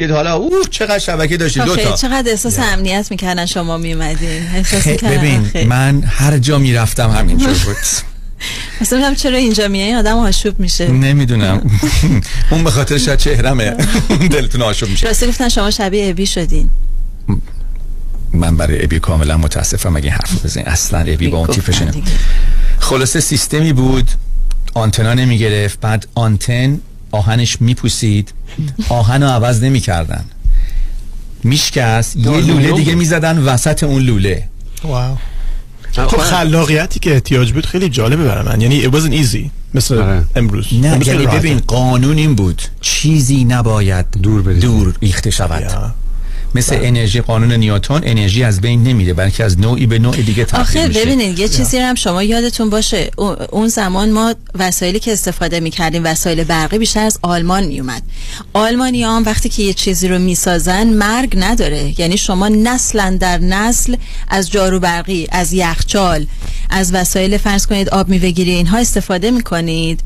حالا اوه چقدر شبکه داشتید دو تا. چقدر احساس امنیت می‌کردن شما احساس می‌کردن ببین خیلی. من هر جا می‌رفتم همینجور بود. اصلا میگم چرا اینجا میای؟ آدم آشوب میشه. نمی‌دونم. اون به خاطر شاید چهرمه. دلتون آشوب میشه. راستی گفتن شما شبیه ابی شدین. من برای ابی کاملا متاسفم اگه حرف بزنین اصلا ابی با اون تیپش. خلاصه سیستمی بود. آنتنا نمی گرفت بعد آنتن آهنش میپوسید. آهن رو عوض نمی کردن میشکست. یه لوله لوله دیگه. می‌زدن وسط اون لوله. واو. خب خلاقیتی که احتیاج بود خیلی جالبه برای من. یعنی it wasn't easy. مثل آره. امروز. نه امروز یعنی. ببین قانون این بود. چیزی نباید دور. دور ریخته شود. یا. مثل انرژی قانون نیوتن انرژی از بین نمیره بلکه از نوعی به نوع دیگه تبدیل آخه ببینید یه چیزی هم شما یادتون باشه. او- اون زمان ما وسایلی که استفاده می‌کردیم وسایل برقی بیشتر از آلمان میومد آلمانی هم وقتی که یه چیزی رو می‌سازن مرگ نداره. یعنی شما نسلا در نسل از جارو برقی از یخچال از وسایل فرض کنید آب میوهگیری اینها استفاده می‌کنید.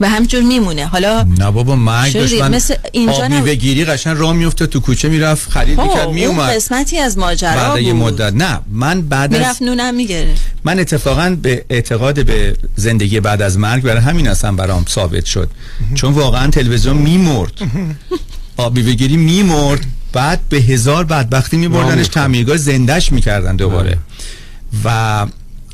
و همجور میمونه. حالا نه بابا مرگ. داشت من مثل اینجا آب. میوه گیری قشن راه میفته تو کوچه می‌رفت خرید می‌کرد خب، اون میومد قسمتی از ماجرا بعد یه مدت. نه من بعد از می‌رفت نونم می‌گرفت. من اتفاقا به اعتقاد به زندگی بعد از مرگ برای همین اصلا برام ثابت شد. چون واقعا تلویزیون میمرد. آبی بگیری میمرد. بعد به هزار بدبختی میبردنش. تعمیرگاه زندش می‌کردن دوباره. و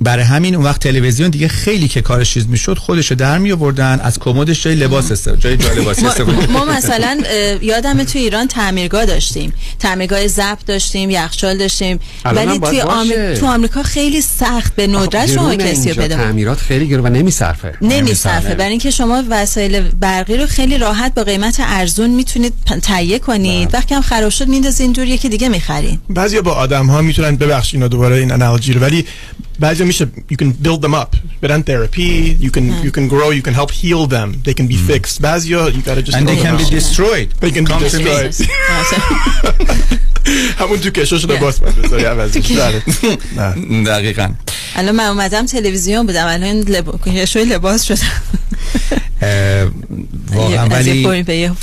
برای همین اون وقت تلویزیون دیگه خیلی که کارش چیز می‌شد خودشو در می آوردن از کمدش جای لباس است جای جای لباسی ما, استفاده ما مثلا یادم تو ایران تعمیرگاه داشتیم تعمیرگاه ضبط داشتیم یخچال داشتیم ولی توی. آمری... تو آمریکا خیلی سخت به ندرت شما کسی رو. پیدا کنید. تعمیرات خیلی گرون و نمیصرفه نمیصرفه برای اینکه شما وسایل برقی رو خیلی راحت با قیمت ارزون می‌تونید تهیه کنید بله. وقتی هم خراب شد میندازین دور یکی دیگه می‌خرین بعضیا با آدم ها می‌تونن ببخشید اینا دوباره این انالوجی رو ولی بعضیا میشه you can build them up. بدن therapy. You can you can grow. You can help heal them. They can be fixed. بعضیا you gotta just and they can be destroyed. They can be destroyed. همون تو کشوش لباس باید بذاری عوضش. دقیقا الان من اومدم تلویزیون بودم. الان لب... یه شوی لباس شدم. اه، واقعا ولی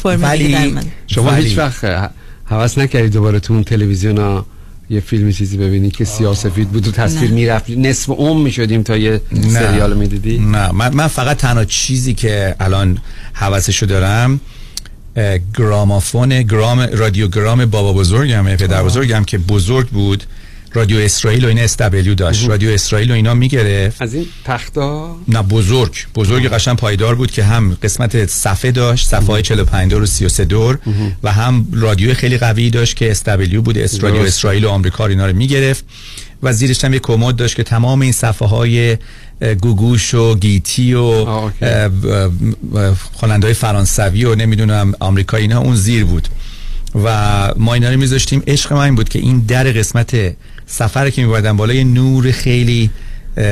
ولی-. شما هیچ وقت حوض نکردی دوباره تو اون تلویزیون ها یه فیلمی چیزی ببینی که سیاه سفید بود و تصویر. می‌رفت نصف عمر می‌شدیم تا یه نه. سریال می‌دیدی نه من, من فقط تنها چیزی که الان حوثشو دارم گرامافون گرام رادیو گرام بابا بزرگم پدر بزرگم که بزرگ بود رادیو اسرائیل و این SW داشت. رادیو اسرائیل و اینا می‌گرفت. از این تختا؟ نه بزرگ. بزرگ قشنگ پایدار بود که هم قسمت صفحه داشت صفحه های 45 دور و 33 دور و هم رادیو خیلی قوی داشت که SW بود. اس رادیو. اسرائیل و آمریکا اینا رو می‌گرفت و زیرش هم یه کمد داشت که تمام این صفحه های گوگوش و گیتی و. خواننده های فرانسوی و نمی‌دونم آمریکایی اینا اون زیر بود. و ما اینا رو میذاشتیم. عشق من این بود که این در قسمت سفر که میبردن بالا یه نور خیلی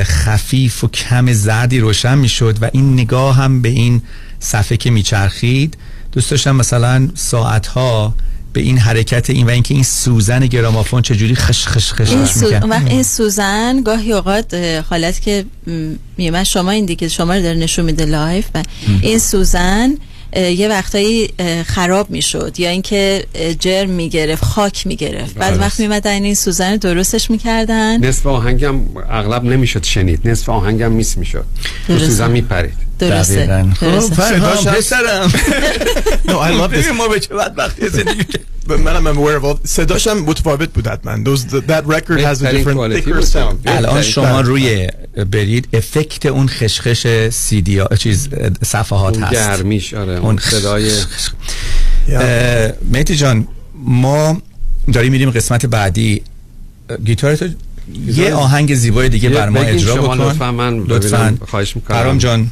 خفیف و کم زردی روشن می‌شد و این نگاه هم به این صفحه که میچرخید دوست داشتم مثلا ساعتها به این حرکت این و اینکه این سوزن گرامافون چجوری خش خش خش, این سو... وقت این سوزن گاهی اوقات حالت که م، میومد شما این دیگه شما رو داره نشون میده live و این سوزن یه وقتایی خراب می‌شد. یا اینکه جرم می‌گرفت خاک می‌گرفت. بعد درست. وقت میمدن این سوزن درستش می‌کردن. نصف آهنگم اغلب نمی‌شد شنید. نصف آهنگم میس می‌شد. سوزن میپرید. درسته. خب. فرهام صداشم- پسرم. No, I love this. ببین ما به چه بدبختی زندگی But منم I'm aware of all صداشم متفاوت بود حتما. Those, that record has a different thicker sound. الان بله. شما روی برید افکت اون خشخش سیدی ها چیز صفحات اون هست. گرمیش آره اون اون صدای مهدی جان ما داریم میریم قسمت بعدی. گیتارتو یه آهنگ زیبای دیگه بر ما اجرا بکن. لطفاً من لطفاً. ببینم. خواهش می‌کنم. پرام جان.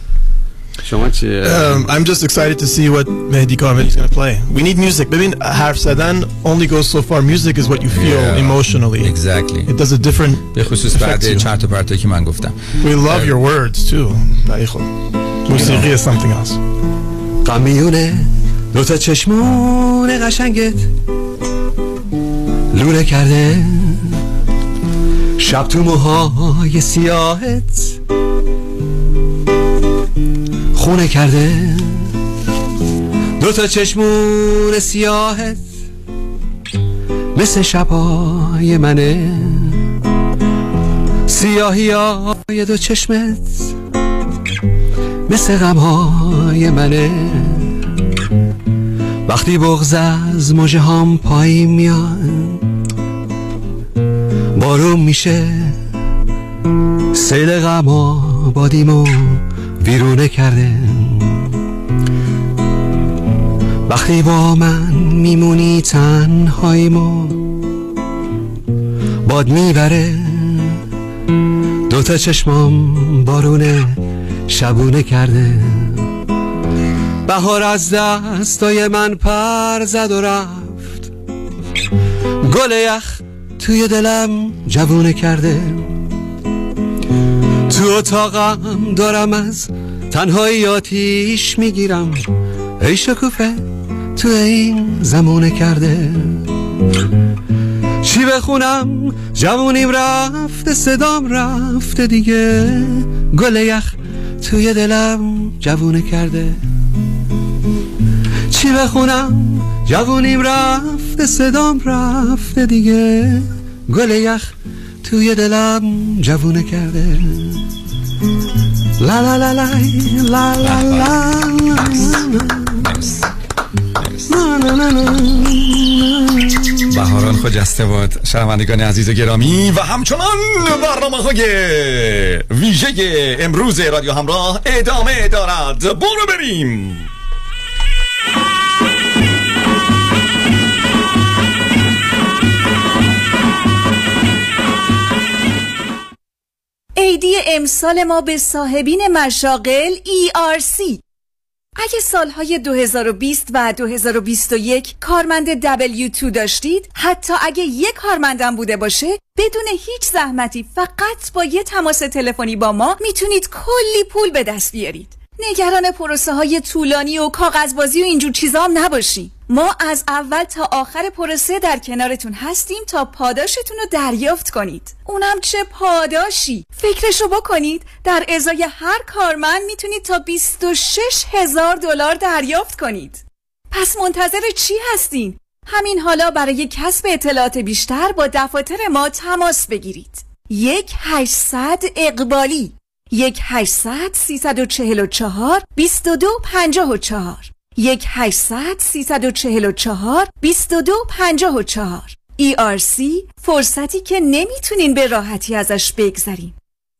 شما چی Um, I'm just excited to see what Mehdi Karmel is going to play. We need music. ببین حرف زدن only goes so far. Music is what you feel Yeah. emotionally. exactly It does a different به خصوص affects بعد you. چند تا پرتایی که من گفتم We love your words too. ولی خب موسیقی is something else. قمیونه دو تا چشمون قشنگت لوله کرده شب تو موهای سیاهت خونه کرده؟ دو تا چشمون سیاهت مثل شبای منه. سیاهی های دو چشمت مثل غمهای منه. وقتی بغز از مجه هم پایین میان بارون میشه سیل غما بادیمو ویرونه کرده. وقتی با من میمونی تنهاییمو باد می‌بره. دوتا چشمام بارونه شبونه کرده. بهار از دستای من پر زد و رفت. گل یخ توی دلم جوونه کرده. تو اتاقم دارم از تنهایی آتیش می‌گیرم. ای شکوفه تو این زمونه کرده. چی بخونم؟ جوونیم رفته صدام رفته دیگه. گل یخ توی دلم جوونه کرده. چی بخونم؟ جوونیم رفته صدام رفته دیگه. گل یخ توی دلم جوونه کرده. لا لا لا لا لا لا لا بهاران خجسته باد شنوندگان عزیز و گرامی و همچنان برنامه های ویژه امروز رادیو همراه ادامه دارد. برو بریم. عیدی امسال ما به صاحبین مشاغل ERC اگه سالهای 2020 و 2021 کارمند W2 داشتید حتی اگه یک کارمندم بوده باشه بدون هیچ زحمتی فقط با یه تماس تلفنی با ما می‌تونید کلی پول به دست بیارید. نگران پروسه های طولانی و کاغذبازی و اینجور چیزا هم نباشی ما از اول تا آخر پروسه در کنارتون هستیم تا پاداشتون رو دریافت کنید. اونم چه پاداشی! فکرشو بکنید در ازای هر کارمند می‌تونید تا 26 هزار دلار دریافت کنید. پس منتظر چی هستین؟ همین حالا برای کسب اطلاعات بیشتر با دفاتر ما تماس بگیرید. یک 800 اقبالی یک 800 344 22 54 یک 800 344 22 54 ERC فرصتی که نمی‌تونین به راحتی ازش بگذرین.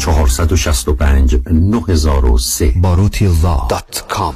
465 9003 باروتی Law dot com.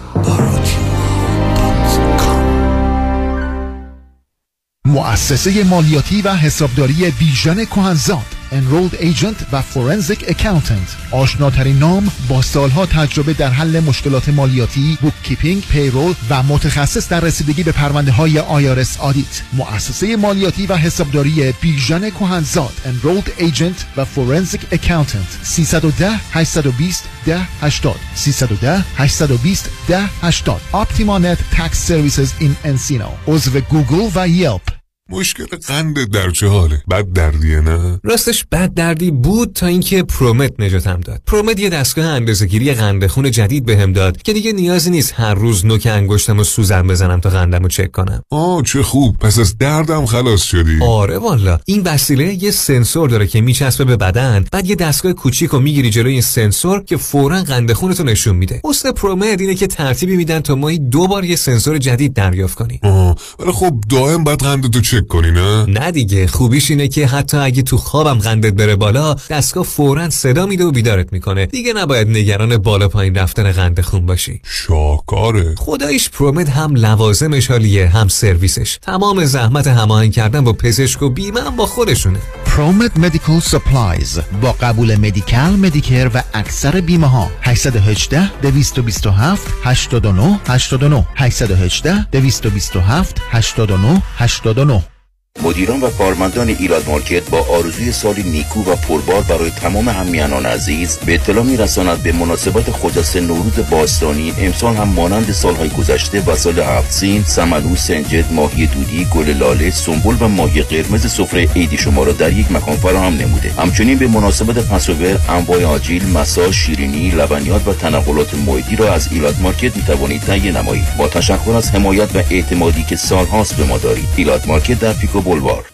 مؤسسه مالیاتی و حسابداری بیژن کهنزاد. Enrolled Agent و Forensic Accountant. آشناترین نام با سالها تجربه در حل مشکلات مالیاتی bookkeeping، payroll و متخصص در رسیدگی به پرونده های IRS audit مؤسسه مالیاتی و حسابداری بیژن کهنزاد Enrolled Agent و Forensic Accountant. 310 820 1080 310 820 1080 Optimanet Tax Services in Encino. عضو گوگل و Yelp. مشکل قندت در چه حاله بد دردیه نه؟ راستش بد دردی بود تا اینکه پرومت نجاتم داد. پرومت یه دستگاه اندازه‌گیری قند خون جدید بهم داد که دیگه نیازی نیست هر روز نوک انگشتم و سوزن بزنم تا قندم رو چک کنم. آه چه خوب. پس از دردم خلاص شدی. آره والا. این وسیله یه سنسور داره که میچسبه به بدن بعد یه دستگاه کوچیک رو می‌گیری جلوی این سنسور که فورا قند خونتو نشون میده. اصل پرومت اینه که ترتیبی میدن تا ماهی دو بار یه سنسور جدید دریافت کنی آه ولی خب دائم باید قندتو چک کنی نه؟ نه دیگه خوبیش اینه که حتی اگه تو خوابم قندت بره بالا دستگاه فورا صدا میده و بیدارت می‌کنه. دیگه نباید نگران بالا پایین رفتن قند خون باشی. شاهکاره خدایش پرومت هم لوازمش عالیه هم سرویسش. تمام زحمت هماهنگ کردن با پزشک و بیمه هم با خودشونه. پرومت Medical Supplies با قبول Medi-Cal Medicare و اکثر بیمه ها 818 227 89 89 818 227 89 89 مدیران و کارمندان ایلاد مارکت با آرزوی سالی نیکو و پربار برای تمام هم‌میهنان عزیز به اطلاع می رساند به مناسبت خجسته نوروز باستانی امسال هم مانند سالهای گذشته وسایل هفت سین سمنو سنجد ماهی دودی گل لاله سنبل و ماهی قرمز سفره عیدی شما را در یک مکان فراهم نموده. همچنین به مناسبت Passover انواع آجیل مساج شیرینی لبنیات و تنقلات محیطی را از ایلاد مارکت می توانید تهیه نمایید. با تشکر از حمایت و اعتمادی که سالهاست به ما دارید. ایلاد مارکت در پیکو بولوار.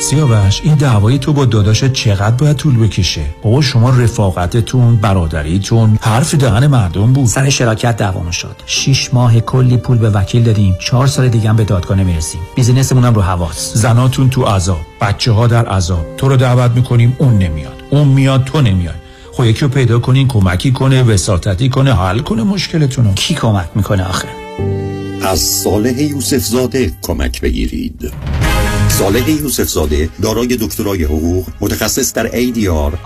سیاوش این دعوای تو با داداشت چقدر باید طول بکشه؟ بابا شما رفاقتتون برادریتون حرف دهن مردم بود. سر شراکت دعوامون شد. شیش ماه کلی پول به وکیل دادیم. چهار سال دیگه هم به دادگاه نمی‌رسیم. بیزینسمون هم رو حواس. زناتون تو عذاب. بچه ها در عذاب. تو رو دعوت می‌کنیم اون نمیاد. اون میاد تو نمیاد خب یکی رو پیدا کنین کمکی کنه وساطتی کنه حل کنه مشکلتونو. کی کمک می‌کنه آخه؟ از صالح یوسف زاده کمک بگیرید. صالح یوسف زاده دارای دکترای حقوق متخصص در ADR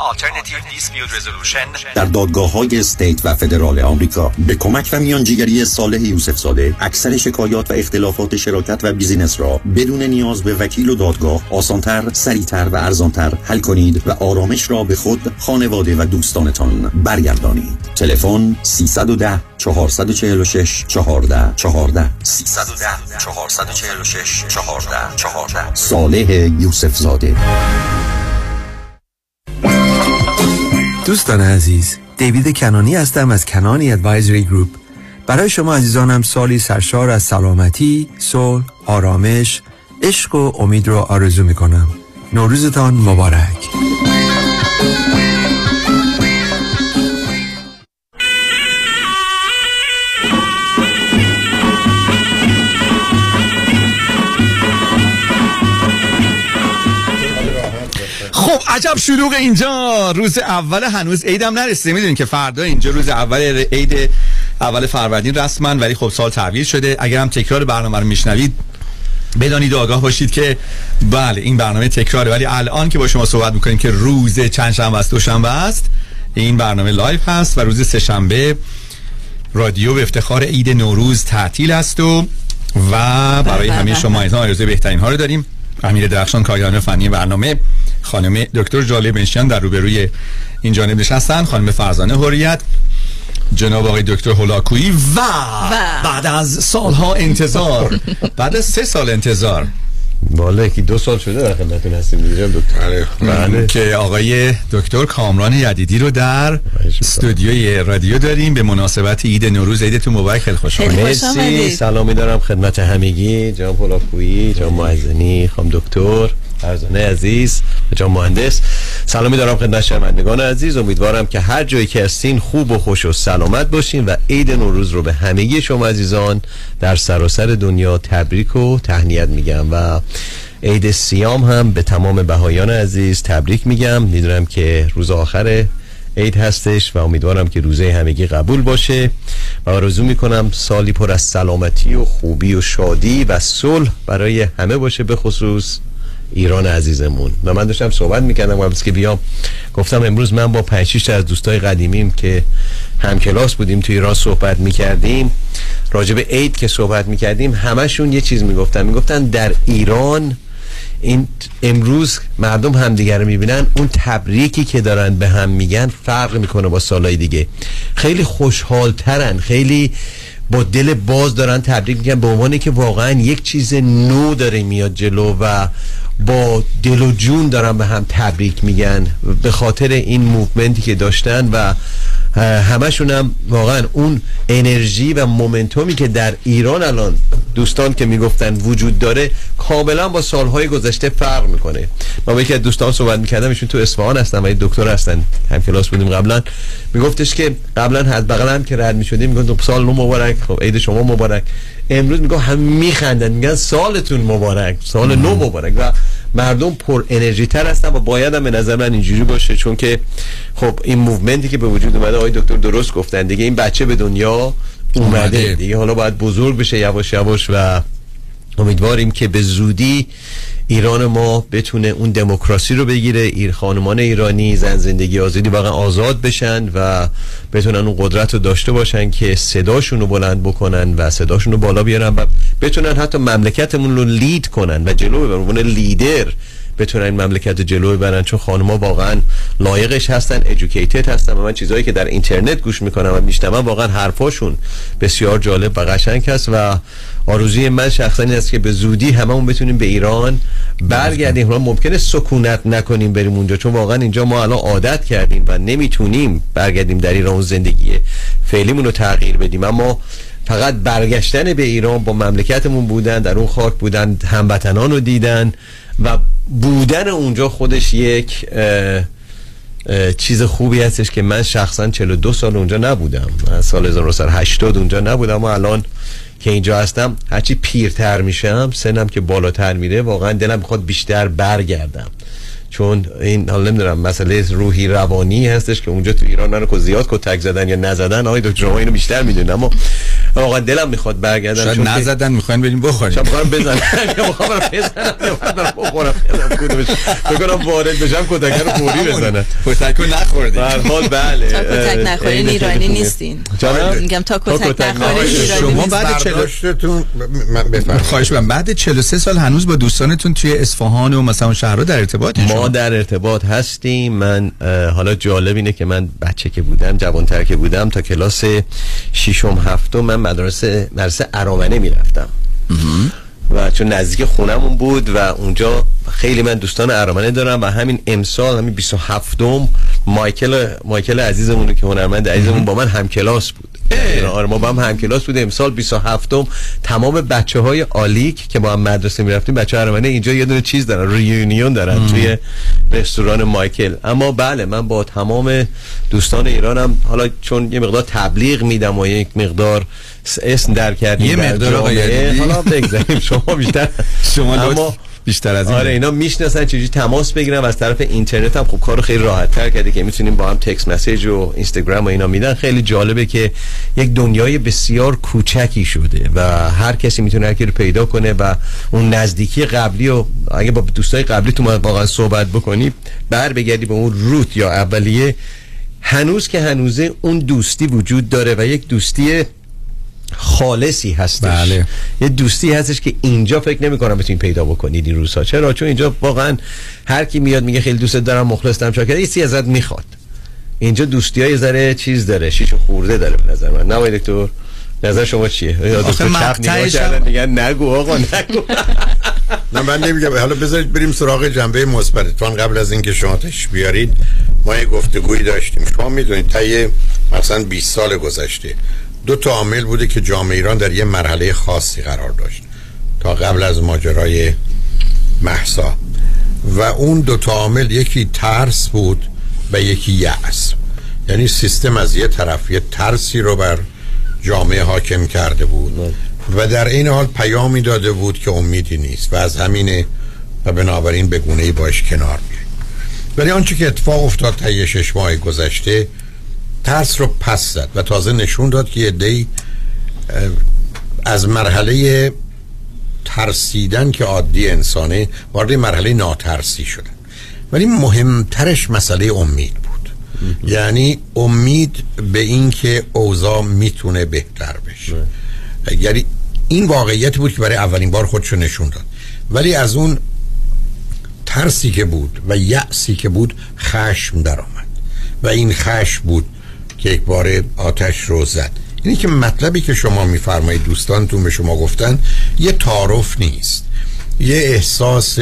در دادگاه های state و federal آمریکا. به کمک و میانجیگری صالح یوسف زاده اکثر شکایات و اختلافات شراکت و بیزینس را بدون نیاز به وکیل و دادگاه آسانتر، سریعتر و ارزانتر حل کنید و آرامش را به خود، خانواده و دوستانتان برگردانید. تلفن 310 446 14 14 310 446 14 14 صالح یوسف زاده دوستان عزیز دیوید کنانی هستم از کنانی ادوایزری گروپ. برای شما عزیزانم سالی سرشار از سلامتی، صلح، آرامش، عشق و امید رو آرزو می کنم نوروزتان مبارک. عجب شلوغ اینجا. روز اول هنوز عیدم نرسیده. می‌دونین که فردا اینجا روز اول عید اول فروردین رسما ولی خب سال تعویض شده. اگر هم تکرار برنامه رو میشنوید بدانید و آگاه باشید که بله این برنامه تکراره. ولی الان که با شما صحبت می‌کنیم که روز چند شنبه است دوشنبه است این برنامه live هست و روز سه شنبه رادیو به افتخار عید نوروز تعطیل است و و برای همه شما عزیزان آرزوی بهترین ها رو داریم. امیر درخشان کارگردان فنی برنامه خانم دکتر جالب بنشیان در روبروی این جانب نشستن خانم فرزانه حریت جناب آقای دکتر هولاکویی و, بعد از سالها انتظار بعد از سه سال انتظار. بالا یکی دو سال شده در خدمتتون هستیم دیگه دکتر. بله. که آقای دکتر کامران یدیدی رو در استودیوی رادیو داریم به مناسبت عید نوروز عیدتون مبارک. خیلی خوش مرسی. سلامی دارم خدمت همگی. جناب هولاکویی جناب معزنی خانم دکتر. فرزانه عزیز جان مهندس. سلامی دارم خدمت شنوندگان عزیز. امیدوارم که هر جایی که هستین خوب و خوش و سلامت باشین و عید نوروز رو به همگی شما عزیزان در سراسر دنیا تبریک و تهنیت میگم. و عید سیام هم به تمام بهایان عزیز تبریک میگم. می‌دونم که روز آخر عید هستش و امیدوارم که روزه همگی قبول باشه. و آرزو می‌کنم سالی پر از سلامتی و خوبی و شادی و صلح برای همه باشه به خصوص. ایران عزیزمون. و من داشتم صحبت می‌کردم قبل که بیام. گفتم امروز من با 5 از دوستای قدیمیم که هم کلاس بودیم توی ایران صحبت می‌کردیم. راجب عید که صحبت می‌کردیم همشون یه چیز می‌گفتن. می‌گفتن در ایران این امروز مردم همدیگر رو می‌بینن. اون تبریکی که دارن به هم میگن فرق می‌کنه با سالهای دیگه. خیلی خوشحالترن. خیلی با دل باز دارن تبریک میگن. به عنوان که واقعا یک چیز نو داره میاد جلو و با دل و جون دارن به هم تبریک میگن به خاطر این movement ی که داشتن و همشون هم واقعا اون انرژی و momentum ی که در ایران الان دوستان که می‌گفتن وجود داره کاملا با سالهای گذشته فرق می‌کنه. ما با یکی از دوستان صحبت می‌کردم ایشون تو اصفهان هستن و دکتر هستن. هم کلاس بودیم قبلا. میگفتش که قبلا از بغل هم که رد می‌شدیم میگن سال نو مبارک خب عید شما مبارک. امروز میگه هم میخندن میگن سالتون مبارک سال نو مبارک. و مردم پر انرژی تر هستن و باید هم به نظر من اینجوری باشه چون که خب این movement ی که به وجود اومده آقای دکتر درست گفتن. دیگه این بچه به دنیا اومده. دیگه حالا باید بزرگ بشه یواش یواش و امیدواریم که به زودی ایران ما بتونه اون دموکراسی رو بگیره خانمای ایرانی زن زندگی آزادی واقعا آزاد بشن و بتونن اون قدرت رو داشته باشن که صداشون رو بلند بکنن و صداشون رو بالا بیارن و بتونن حتی مملکتمون رو لید کنن و جلو ببرن. لیدر بتونن این مملکت جلو ببرن چون خانم‌ها واقعا لایقش هستن ادوکیتد هستن و من چیزهایی که در اینترنت گوش می‌کنم و میشنوم واقعا حرفاشون بسیار جالب و قشنگ هست و آرزوی من شخصا این است که به زودی هممون بتونیم به ایران برگردیم. ما ممکنه سکونت نکنیم بریم اونجا چون واقعا اینجا ما الان عادت کردیم و نمی‌تونیم برگردیم در ایران زندگی فعلیمون رو تغییر بدیم. اما فقط برگشتن به ایران با مملکتمون بودن در اون خاک بودن هموطنان رو دیدن و بودن اونجا خودش یک چیز خوبی هستش که من شخصا 42 سال اونجا نبودم. من سال 1980 اونجا نبودم و الان که اینجا هستم هرچی پیرتر میشم سنم که بالاتر میره واقعا دلم می‌خواد بیشتر برگردم. چون این حالا نمی‌دونم مسئله روحی روانی هستش که اونجا تو ایران منو زیاد کتک زدن یا نزدن آقای دکتر اینو بیشتر می‌دونن اما واقعا دلم می‌خواد برگردم شاید نزدن می‌خواین بریم بخوریم. شاید می‌خوام بزنم. یا می‌خوام بزنم. یا می‌خوام بخورم. بکنم وارد بشم کتک رو فوری بزنم کتک رو نخوردین در حال بله. تا کتک نخورین ایرانی نیستین. میگم تا کتک نخورین شما بعد 40 خواهش من بعد 43 سال هنوز با دوستانتون توی اصفهان و مثلا شهرها در ارتباطین ما در ارتباط هستیم. من حالا جالب اینه که من بچه که بودم جوانتر که بودم تا کلاس ششم هفتم من مدرسه مدرسه ارامنه می‌رفتم. و چون نزدیک خونمون بود و اونجا خیلی من دوستان ارامنه دارم و همین امسال همین 27 م مایکل مایکل عزیزمون که هنرمند عزیزمون با من هم کلاس بود. آره ما با هم همکلاس بودیم. امسال 27 م تمام بچه های آلیک که با هم مدرسه می‌رفتیم بچه ارامنه اینجا یه دونه چیز دارن reunion دارن توی رستوران مایکل. اما بله من با تمام دوستان ایرانم حالا چون یه مقدار تبلیغ میدم و یک مقدار اسم در کردیم یه مقدار حالا بگذاریم. شما بیشتر شما اما بیشتر از این آره اینا می‌شناسن چجوری تماس بگیرن از طرف اینترنت هم خب کارو خیلی راحت تر کرده که می‌تونیم با هم تکس مسیج و اینستاگرام و اینا میدن. خیلی جالبه که یک دنیای بسیار کوچکی شده و هر کسی می‌تونه هر رو پیدا کنه و اون نزدیکی قبلی و اگه با دوستای قبلی تو واقعا صحبت بکنی بر بگردی به اون روت یا اولیه هنوز که هنوزه اون دوستی وجود داره و یک دوستی خالصی هستش. بله. یه دوستی هستش که اینجا فکر نمی کنم بتونید پیدا بکنید این روزها. چرا؟ چون اینجا واقعا هر کی میاد میگه خیلی دوست دارم مخلص دارم چاکر. یه سی ازت می‌خواد. اینجا دوستی های ذره چیز داره شیش خورده داره به نظر من. نه دکتر؟ نظر شما چیه؟ آخه میگن نگو آقا نگو. نه من نمیگم. حالا بذارید بریم سراغ جنبه مثبت. چون قبل از اینکه شما تش بیارید ما یه گفتگویی داشتیم. شما می‌دونید تا مثلا 20 سال گذشته. دو تا عامل بوده که جامعه ایران در یه مرحله خاصی قرار داشت. تا قبل از ماجرای محسا. و اون دو تا عامل یکی ترس بود و یکی یأس. یعنی سیستم از یه طرف یه ترسی رو بر جامعه حاکم کرده بود و در این حال پیامی داده بود که امیدی نیست و از همینه و بنابراین به گونه باش کنار میره ولی آنچه که اتفاق افتاد تا یه شش ماه گذشته ترس رو پس زد و تازه نشون داد که یه از مرحله ترسیدن که عادی انسانه وارد مرحله ناترسی شدن. ولی مهمترش مسئله امید بود. یعنی امید به این که اوضاع می‌تونه بهتر بشه. یعنی این واقعیت بود که برای اولین بار خودشو نشون داد. ولی از اون ترسی که بود و یأسی که بود خشم در آمد و این خشم بود که یک بار آتش رو زد. اینی که مطلبی که شما میفرمایید دوستانتون به شما گفتن یه تعارف نیست. یه احساس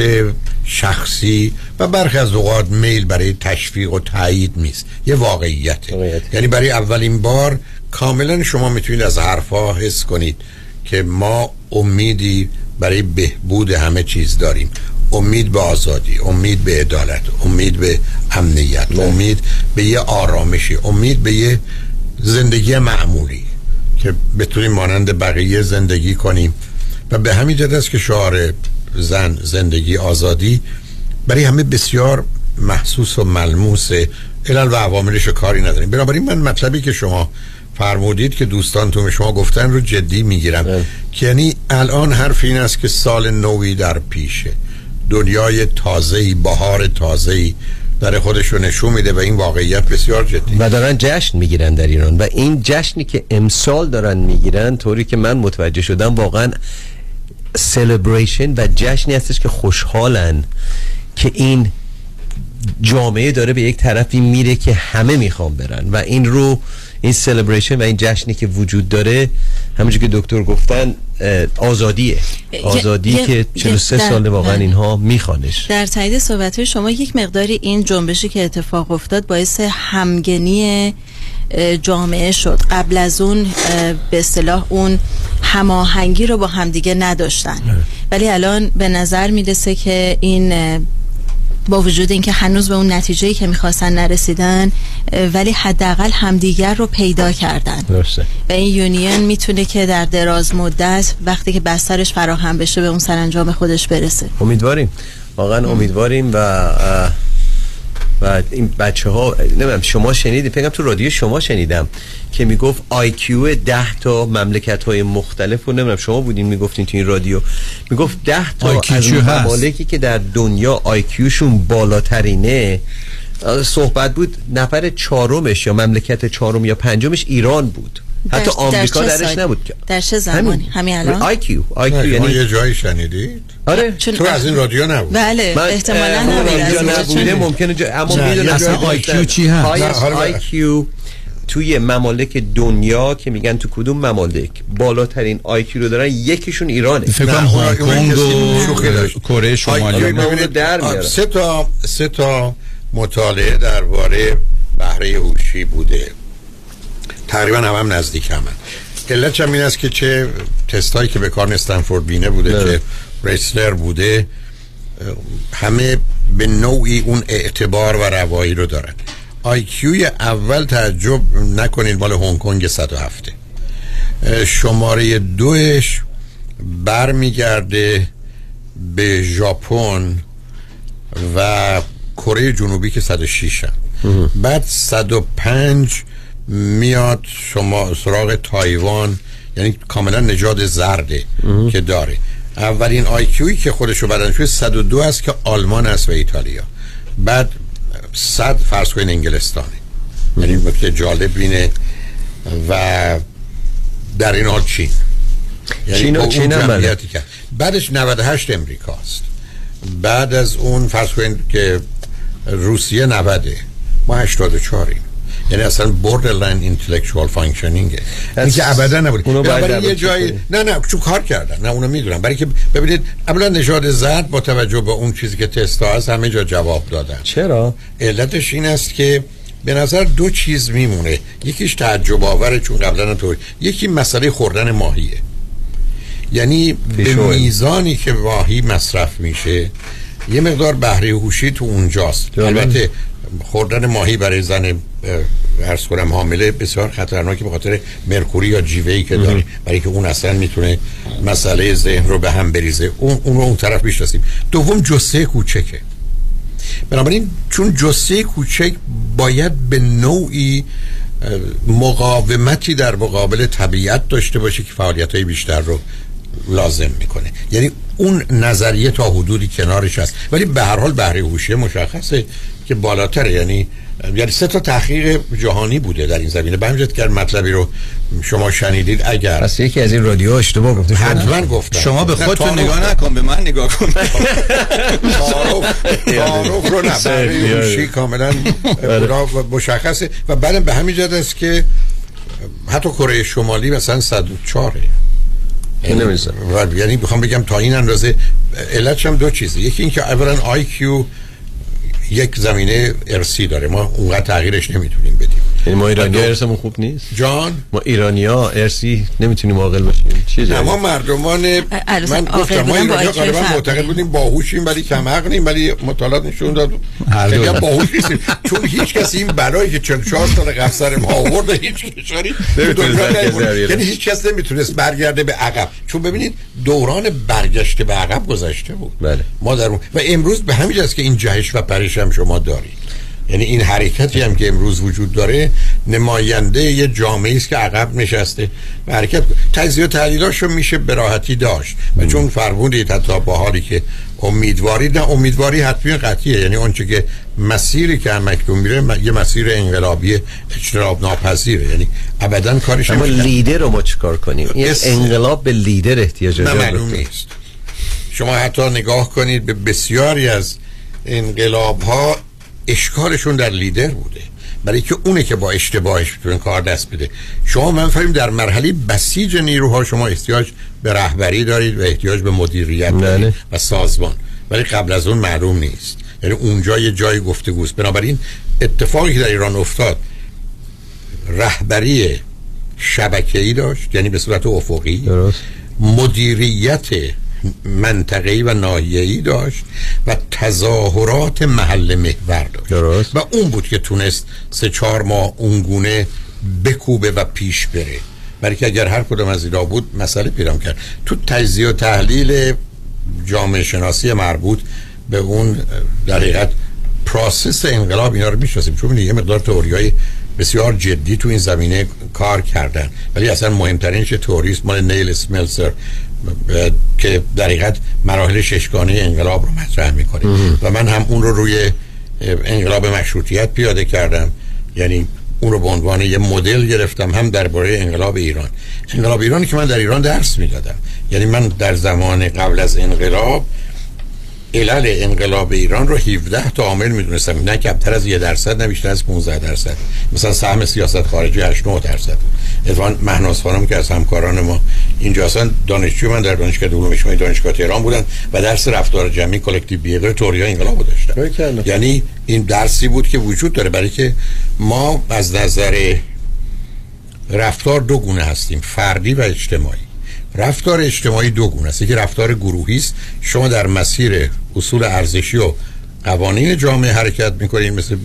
شخصی و برخی از اوقات میل برای تشویق و تایید نیست. یه واقعیته یعنی برای اولین بار کاملا شما می‌تونید از حرفها حس کنید که ما امیدی برای بهبود همه چیز داریم. امید به آزادی امید به عدالت امید به امنیت امید به یه آرامشی امید به یه زندگی معمولی که بتونیم مانند بقیه زندگی کنیم. و به همین جد است که شعار زن زندگی آزادی برای همه بسیار محسوس و ملموسه. علل و عواملش کاری نداریم. بنابراین من مطلبی که شما فرمودید که دوستانتون به شما گفتن رو جدی می‌گیرم که یعنی الان حرف این است که سال نوی در پیشه. دنیای تازه‌ای بهار تازه‌ای در خودش رو نشون میده و این واقعیت بسیار جدی. و دارن جشن می‌گیرن در ایران و این جشنی که امسال دارن می‌گیرن طوری که من متوجه شدم واقعا سلبریشن و جشنی هستش که خوشحالن که این جامعه داره به یک طرفی میره که همه می‌خوان برن و این رو این سلبریشن و این جشنی که وجود داره همونجور که دکتر گفتن آزادیه. آزادی که یه- 43 در- ساله واقعا بله. اینها میخوانش. در تایید صحبت شما یک مقداری این جنبشی که اتفاق افتاد باعث همگنی جامعه شد. قبل از اون به اصطلاح اون هماهنگی رو با همدیگه نداشتن. ولی الان به نظر می‌رسه که این با وجود اینکه هنوز به اون نتیجه‌ای که می‌خواستن نرسیدن ولی حداقل همدیگر رو پیدا کردن. درسته. و این یونین می‌تونه که در دراز مدت وقتی که بسترش فراهم بشه به اون سرانجام خودش برسه. امیدواریم. واقعا امیدواریم و و این بچه ها نمی‌دونم شما شنیدید؟ فکرم تو رادیو شما شنیدم که می‌گفت آیکیو ده تا مملکت های مختلف رو نمی‌دونم شما بودین می‌گفتین تو این رادیو. می‌گفت ده تا IQ از. ممالکی که در دنیا IQ شون بالاترینه. اه، صحبت بود نفر چهارمش یا مملکت چهارم یا پنجمش ایران بود. حتی در- آمریکا در درش؟ نبود که. در چه زمانی؟ همین الان؟ آیکیو نه، IQ شما یعنی یه جایی شنیدید؟ آره. چون تو از این رادیو نبود بله احتمالا اه، نبود نبوده ممکنه جا... اما نه، می‌دونم اصلا جایی IQ چی هست؟ نه، IQ توی ممالک دنیا که میگن تو کدوم ممالک بالاترین IQ رو دارن یکیشون ایرانه. فکر کنم نه، هنگ کنگ و. کره شمالی. آی- در. سه تا سه تا مطالعه درباره بهره هوشی بوده. تقریبا هم, هم نزدیک همن علتش هم این است که چه تستایی که به کار استنفورد بینه بوده نه. که وکسلر بوده همه به نوعی اون اعتبار و روایی رو دارن IQ ی اول تعجب نکنید مال هنگ کنگ 107 اه، شماره دوش برمیگرده به ژاپن و کره جنوبی که 106 هم. بعد 105 میاد شما سراغ تایوان یعنی کاملا نژاد زرده که داره. اولین آیکیوی که خودشو بدن شده 102 است که آلمان است و ایتالیا. بعد 100 فرض کنین انگلستانه. یعنی نکته جالب اینه و در این حال چین. چین و- با اون چین هم بله. بعدش 98 امریکاست بعد از اون فرض کنید که روسیه 90 ما 84 ایم یعنی اصلا borderline intellectual functioning که ابدا نبود. اونو باید برای یه جایی. نه نه چون کار کردن. نه اونو می‌دونم. برای که ببینید اولا نژاد زرد با توجه به اون چیزی که تستا هست همه جا جواب دادن. چرا؟ علتش این است که به نظر دو چیز میمونه. یکیش تعجب آوره چون قبلا طور یکی مسئله خوردن ماهیه. یعنی به. میزانی که ماهی مصرف میشه یه مقدار بهره هوشی تو اونجاست. البته خوردن ماهی برای زن عرض کنم حامله بسیار خطرناکه به خاطر مرکوری یا جیوهی که داره. برای که اون اصلا می‌تونه مسئله ذهن رو به هم بریزه. اون اون رو اون طرف می‌شناسیم. دوم جسه کوچکه. بنابراین چون جسه کوچک باید به نوعی مقاومتی در مقابل طبیعت داشته باشه که فعالیت های بیشتر رو لازم می‌کنه. یعنی اون نظریه تا حدودی کنارش هست. ولی به هر حال بهره هوشی مشخصه. که بالاتره. یعنی یعنی سه تا تحقیق جهانی بوده در این زمینه. به همین جهت که مطلبی رو شما شنیدید اگر پس یکی از این رادیو اشتباه گفته شما حتما گفتم. شما به خودتون نگاه نکن به من نگاه کن. تعارف رو نه کاملا اونا مشخصه. و بعدم به همین جد است که حتی کره شمالی مثلا 104 این نمی‌زنم. و یعنی می‌خوام بگم تا این اندازه علتش هم دو چیزه. یکی اینکه اولا آی کیو یک زمینه ارسی داره. ما اونقدر تغییرش نمی‌تونیم بدیم. یعنی ما ایرانی دو- ارسمون خوب نیست. جان؟ ما ایرانی ها ارسی نمی‌تونیم عاقل باشیم چیزی نه ما مردمان من گفتم ما ایرانی IQ غالبا معتقد. بودیم باهوشیم ولی کم عقلیم ولی مطالعات نشون داد. خیلی هم باهوش نیستیم چون هیچ کسی این بلایی که 44 سال قبل سر ما آورد هیچ کشوری یعنی هیچ کس نمی‌تونست برگرده به عقب. چون ببینید دوران برگشت به عقب گذشته بود. بله. ما در و امروز به همین جاست که این جهش و پرش هم شما دارید. یعنی این حرکتی هم که امروز وجود داره نماینده یه جامعه است که عقب نشسته و حرکت تجزیه و تحلیلاشو میشه به راحتی داشت و چون فرمودید حتی با حالی که امیدواری نه امیدواری حتمی قطعیه. یعنی اونچه که مسیری که همکنون میره م- یه مسیر انقلابی اجتناب ناپذیره یعنی ابدا کارش اما. لیدر رو ما چیکار کنیم؟ این بس- انقلاب به لیدر احتیاج داره نیست. شما حتی نگاه کنید به بسیاری از انقلاب ها اشکالشون در لیدر بوده. برای که اونه که با اشتباهش می‌تونه کار دست بده. شما من فهمیم در مرحله بسیج نیروها شما احتیاج به رهبری دارید و احتیاج به مدیریت دارید و سازمان. ولی قبل از اون معلوم نیست. یعنی اونجا یه جای گفتگوست. بنابراین اتفاقی که در ایران افتاد رهبری شبکه‌ای داشت یعنی به صورت افقی درست. مدیریت منطقه‌ای و ناحیه‌ای داشت و تظاهرات محل محور داشت. درست. و اون بود که تونست سه چهار ماه اونگونه بکوبه و پیش بره. برای که اگر هر کدام از اینا بود مسئله پیدا کرد تو تجزیه و تحلیل جامعه شناسی مربوط به اون در حقیقت پروسس انقلاب اینا رو می‌شناسیم. چون یه مقدار تئوریای بسیار جدی تو این زمینه کار کردن. ولی اصلا مهمترینش تئوریست مال نیل اسملسر اه، که در حقیقت مراحل ششگانه انقلاب رو مطرح می‌کنه. و من هم اون رو روی انقلاب مشروطیت پیاده کردم. یعنی اون رو به عنوان یه مدل گرفتم هم درباره انقلاب ایران. انقلاب ایرانی که من در ایران درس می‌دادم. یعنی من در زمان قبل از انقلاب علل انقلاب ایران رو 17 تا عامل می‌دونستم. نه کمتر از یه درصد نه بیشتر از 15 درصد. مثلا سهم سیاست خارجی 8 9 درصد. اتفاقا مهناز خانم که از همکاران ما اینجا هستن دانشجو من در دانشگاه علوم اجتماعی دانشگاه تهران بودن و درس رفتار جمعی کلکتیو بیهیویر تئوری انقلاب رو داشتن. یعنی این درسی بود که وجود داره برای که ما از نظر رفتار دو گونه هستیم فردی و اجتماعی. رفتار اجتماعی دو گونه است. یکی رفتار گروهی است. شما در مسیر اصول ارزشی و قوانین جامعه حرکت می‌کنید مثل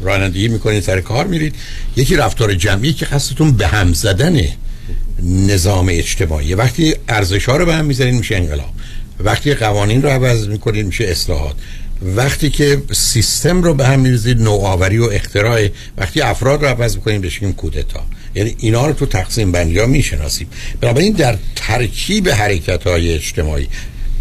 رانندگی می‌کنید سر کار میرید. یکی رفتار جمعی که قصدتون به هم زدن نظام اجتماعی. وقتی ارزش ها رو به هم می‌زنید میشه انقلاب. وقتی قوانین رو عوض می‌کنید میشه اصلاحات. وقتی که سیستم رو به هم میریزید نوآوری و اختراع وقتی افراد رو عوض می‌کنید بهش میگیم کودتا. یعنی اینا رو تو تقسیم بندی ها می‌شناسیم. بنابراین در ترکیب حرکت های اجتماعی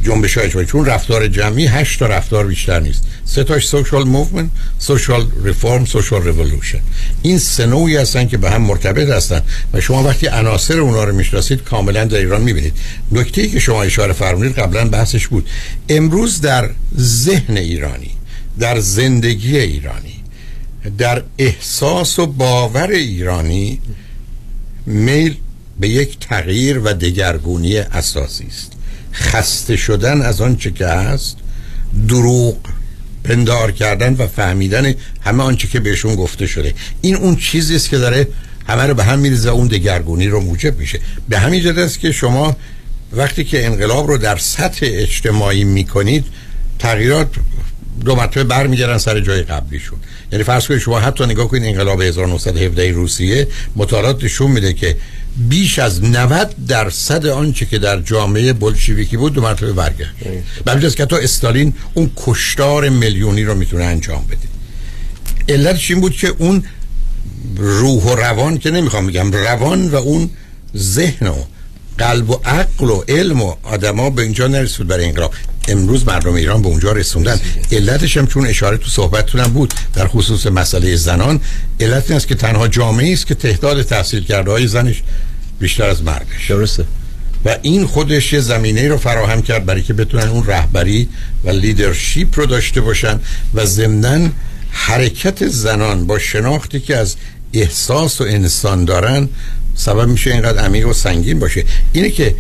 جنبش های اجتماعی. چون رفتار جمعی هشت تا رفتار بیشتر نیست. سه تاش social movement social reform social revolution این سه نوعی هستن که به هم مرتبط هستن و شما وقتی عناصر اونا رو می‌شناسید کاملا در ایران می‌بینید. نکته که شما اشاره فرمودید قبلا بحثش بود. امروز در ذهن ایرانی در زندگی ایرانی در احساس و باور ایرانی میل به یک تغییر و دگرگونی اساسی است. خسته شدن از آنچه که هست دروغ پندار کردن و فهمیدن همه آنچه که بهشون گفته شده. این اون چیزی است که داره همه رو به هم میریزه اون دگرگونی رو موجب میشه. به همین جهت است که شما وقتی که انقلاب رو در سطح اجتماعی می‌کنید تغییرات دو مرتبه برمیگردن سر جای قبلیشون. یعنی فرض کنید شما حتی نگاه کنید انقلاب 1917 روسیه مطالعات نشون میده که بیش از 90 درصد آنچه که در جامعه بلشویکی بود دو مرتبه برگشت. به که تا استالین اون کشتار میلیونی رو می‌تونه انجام بده. علتش این بود که اون روح و روان که نمی‌خوام بگم روان و اون ذهن و قلب و عقل و علم و آدما به اینجا نرسید برای انقلاب. امروز مردم ایران به اونجا رسوندن. علتش هم چون اشاره تو صحبتتونم بود در خصوص مسئله زنان علت این است که تنها جامعه است که تعداد تحصیل کرده های زنش بیشتر از مردش درسته. و این خودش یه زمینه رو فراهم کرد برای که بتونن اون رهبری و لیدرشیپ رو داشته باشن و ضمناً حرکت زنان با شناختی که از احساس و انسان دارن سبب میشه اینقدر عمیق و سنگین باشه. اینه که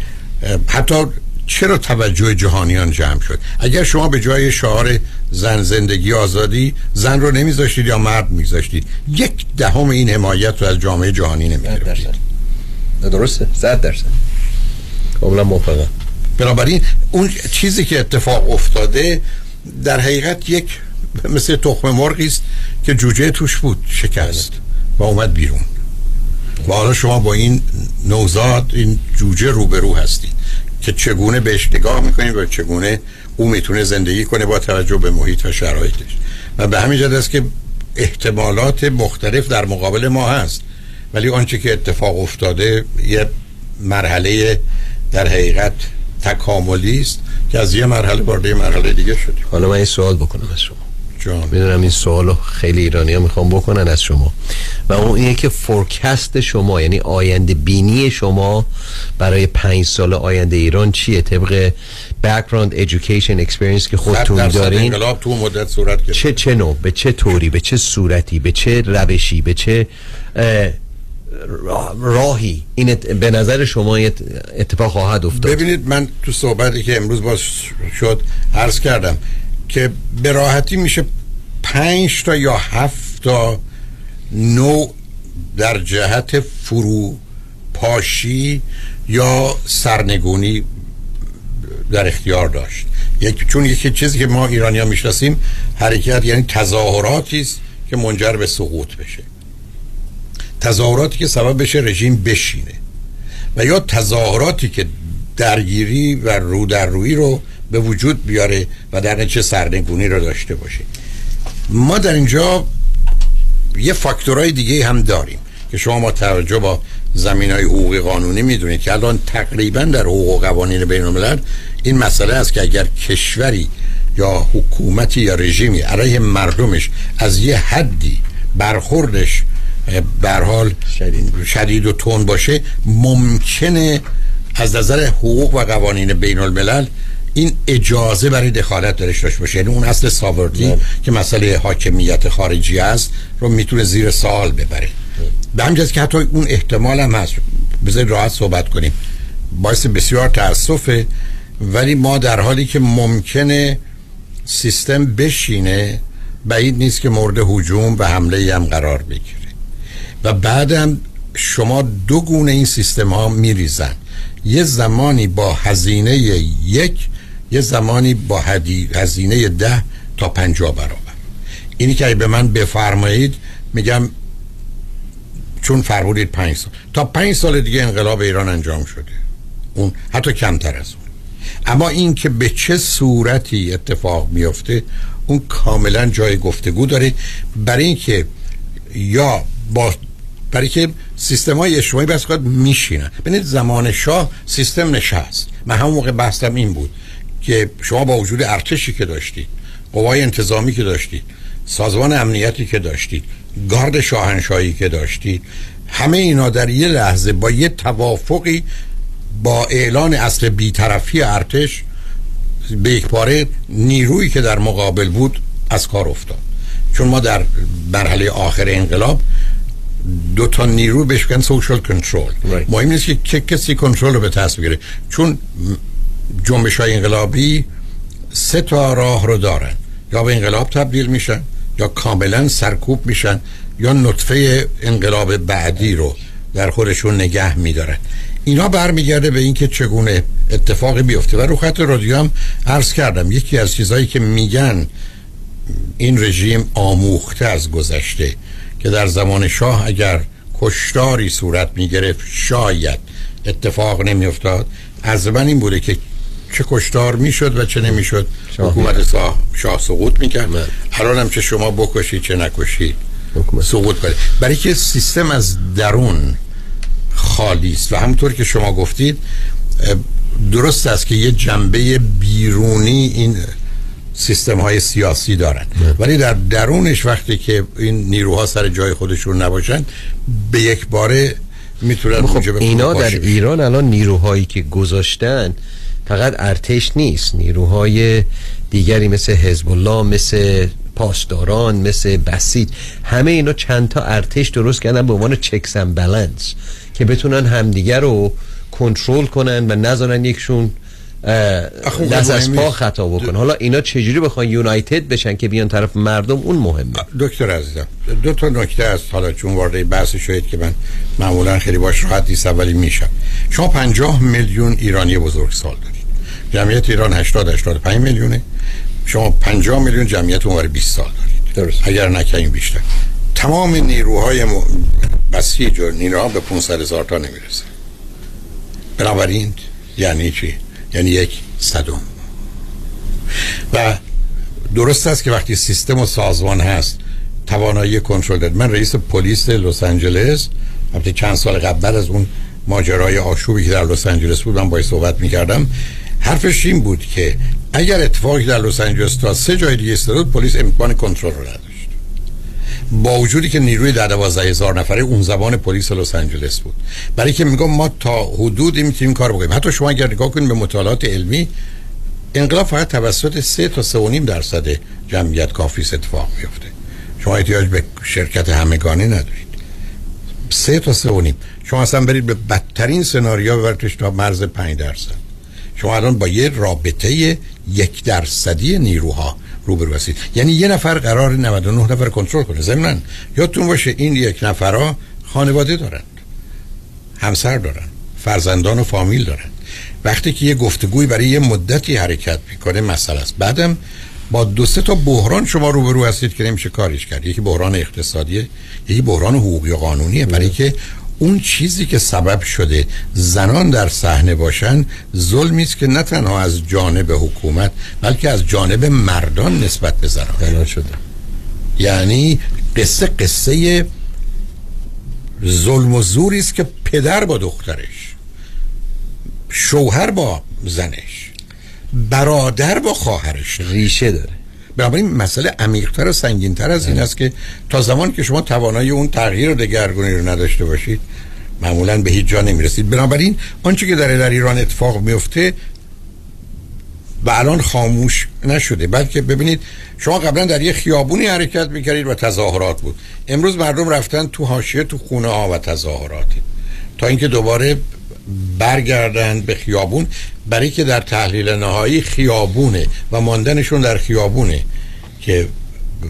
حتی چرا توجه جهانیان جمع شد؟ اگر شما به جای شعار زن زندگی آزادی زن رو نمیذاشتید یا مرد میذاشتید یک دهم این حمایت رو از جامعه جهانی نمی‌گرفتید. درسته. صد درصد. کاملا موافقم. بنابراین اون چیزی که اتفاق افتاده در حقیقت یک مثل تخم مرغی است که جوجه توش بود شکست و اومد بیرون. و حالا شما با این نوزاد این جوجه روبرو هستید. که چگونه بهش نگاه می‌کنید و چگونه او می‌تونه زندگی کنه با توجه به محیط و شرایطش. و به همین جهت است که احتمالات مختلف در مقابل ما هست. ولی آنچه که اتفاق افتاده یه مرحله در حقیقت تکاملی است که از یه مرحله وارد مرحله دیگه شدیم. حالا من یه سوال بکنم از شما. می‌دونم این سوالو خیلی ایرانی ها می‌خوام بکنن از شما. و اون اینه که فورکست شما یعنی آینده بینی شما برای پنج سال آینده ایران چیه؟ طبق background education experience که خودتون دارین. انقلاب تو مدت صورت گرفت. چه چه نوع؟ به چه طوری؟ به چه صورتی؟ به چه روشی؟ به چه اه، راه- راهی؟ این به نظر شما اتفاق خواهد افتاد. ببینید من تو صحبتی که امروز باز شد عرض کردم. که به راحتی میشه پنج تا یا هفت تا نوع در جهت فروپاشی یا سرنگونی در اختیار داشت. یک چون یکی چیزی که ما ایرانی ها می‌شناسیم حرکت یعنی تظاهراتی است که منجر به سقوط بشه. تظاهراتی که سبب بشه رژیم بشینه. و یا تظاهراتی که درگیری و رو در روی رو به وجود بیاره و در نتیجه سرنگونی رو داشته باشه. ما در اینجا یه فاکتورهای دیگه هم داریم که شما با توجه با زمین های حقوقی قانونی می‌دونید که الان تقریبا در حقوق و قوانین بین الملل این مسئله است که اگر کشوری یا حکومتی یا رژیمی علیه مردمش از یه حدی برخوردش بر حال شدید. و تون باشه ممکنه از نظر حقوق و قوانین بین الملل این اجازه برای دخالت درش داشته باشه یعنی اون اصل ساورتی که مسئله حاکمیت خارجی است رو می‌تونه زیر سوال ببره. به جهت که حتی اون احتمال هم هست. بذارید راحت صحبت کنیم. باعث بسیار تاسفه. ولی ما در حالی که ممکنه سیستم بشینه بعید نیست که مورد هجوم و حمله هم قرار بگیره. و بعدم شما دو گونه این سیستم ها میریزن. یه زمانی با هزینه یک یه زمانی با هزینه ده تا پنجاه برابر. اینی که به من بفرمایید میگم چون فرمودید پنج سال. تا پنج سال دیگه انقلاب ایران انجام شده. اون حتی کمتر از اون. اما این که به چه صورتی اتفاق میفته اون کاملا جای گفتگو داره. برای اینکه یا با برای که سیستم های اجتماعی بس خود میشینن ببینید زمان شاه سیستم نشست. من همون موقع بحثم این بود که شما با وجود ارتشی که داشتید قوای انتظامی که داشتید سازمان امنیتی که داشتید گارد شاهنشاهی که داشتید همه اینا در یه لحظه با یه توافقی با اعلان اصل بیطرفی ارتش به یک پاره نیرویی که در مقابل بود از کار افتاد. چون ما در مرحله آخر انقلاب دو تا نیرو بهش میگن سوشال کنترل مهم نیست که چه کسی کنترل رو به دست بگیره. چون جنبش های انقلابی سه تا راه رو دارن. یا به انقلاب تبدیل میشن یا کاملا سرکوب میشن یا نطفه انقلاب بعدی رو در خودشون نگه میدارن. اینا برمیگرده به اینکه چگونه اتفاقی بیفته. و رو خط رادیو هم عرض کردم یکی از چیزهایی که میگن این رژیم آموخته از گذشته. که در زمان شاه اگر کشتاری صورت می‌گرفت شاید اتفاق نمیافتاد. از من این بوده که چه کشتار می‌شد و چه نمی‌شد. حکومت شاه, شاه سقوط می‌کرد. الان هم چه شما بکشید چه نکشید سقوط کنید. برای که سیستم از درون خالی است و همطور که شما گفتید درست است که یه جنبه بیرونی این سیستم های سیاسی دارن. ولی در درونش وقتی که این نیروها سر جای خودشون نباشن به یک باره می‌تونن خب اینا در. ایران الان نیروهایی که گذاشتن فقط ارتش نیست. نیروهای دیگری مثل حزب الله مثل پاسداران مثل بسیج همه اینا چند تا ارتش درست کردن به عنوان چکس بالانس که بتونن همدیگر رو کنترل کنن و نذارن یکشون دست از پا. خطا بکن حالا اینا چجوری بخوان یونایتد بشن که بیان طرف مردم؟ اون مهمه. دکتر عزیزم دو تا نکته است حالا چون وارد بحث شدید که من معمولا خیلی باش راحت نیستم ولی میشم. شما 50 میلیون ایرانی بزرگسال دارید. جمعیت ایران 80 85 میلیونه. شما 50 میلیون جمعیت اونور 20 سال دارید. درست. اگر نکنیم بیشتر. تمام نیروهای م... بسیج و نیروها به 500 هزار تا نمی‌رسه. بنابراین یعنی چی؟ یعنی یک صدم و درست است که وقتی سیستم و سازمان هست توانایی کنترل داد من رئیس پلیس لس آنجلس وقتی چند سال قبل از اون ماجرای آشوبی که در لس آنجلس بود من باید صحبت می‌کردم. حرفش این بود که اگر اتفاقی در لس آنجلس تا سه جای دیگه پلیس امکان کنترل رو نداشت با وجودی که نیروی در دوازده هزار نفره اون زمان پلیس لس آنجلس بود. برای که میگم ما تا حدودی می‌تونیم کار بکنیم. حتی شما اگر نگاه کنید به مطالعات علمی انقلاب فقط توسط سه تا سه و نیم درصد جمعیت کافی اتفاق میفته شما احتیاج به شرکت همگانی ندارید. سه تا سه و نیم. شما اصلا برید به بدترین سناریو ببرتش تا مرز پنج درصد. شما الان با یه رابطه یک درصدی نیروها روبرو هستید یعنی یه نفر قرار 99 نفر کنترل کنه. ضمن یادتون باشه این یک نفرها خانواده دارن همسر دارن فرزندان و فامیل دارن. وقتی که یه گفتگوی برای یه مدتی حرکت می‌کنه مسئله است. بعدم با دو سه تا بحران شما روبرو هستید که نمیشه کاریش کرد. یکی بحران اقتصادیه یکی بحران حقوقی و قانونیه. برای که اون چیزی که سبب شده زنان در صحنه باشن ظلمی است که نه تنها از جانب حکومت بلکه از جانب مردان نسبت به زنان. شده. یعنی قصه قصه ظلم و زوری است که پدر با دخترش شوهر با زنش برادر با خواهرش. ریشه داره. بنابراین مسئله عمیقتر و سنگینتر از این است که تا زمان که شما توانایی اون تغییر و دگرگونی رو نداشته باشید معمولا به هیچ جا نمی‌رسید. بنابراین آنچه که در در ایران اتفاق میفته و الان خاموش نشده. بلکه ببینید شما قبلا در یه خیابونی حرکت می‌کردید و تظاهرات بود. امروز مردم رفتن تو حاشیه تو خونه ها و تظاهراتی. تا اینکه دوباره برگردن به خیابون برای که در تحلیل نهایی خیابونه و ماندنشون در خیابونه که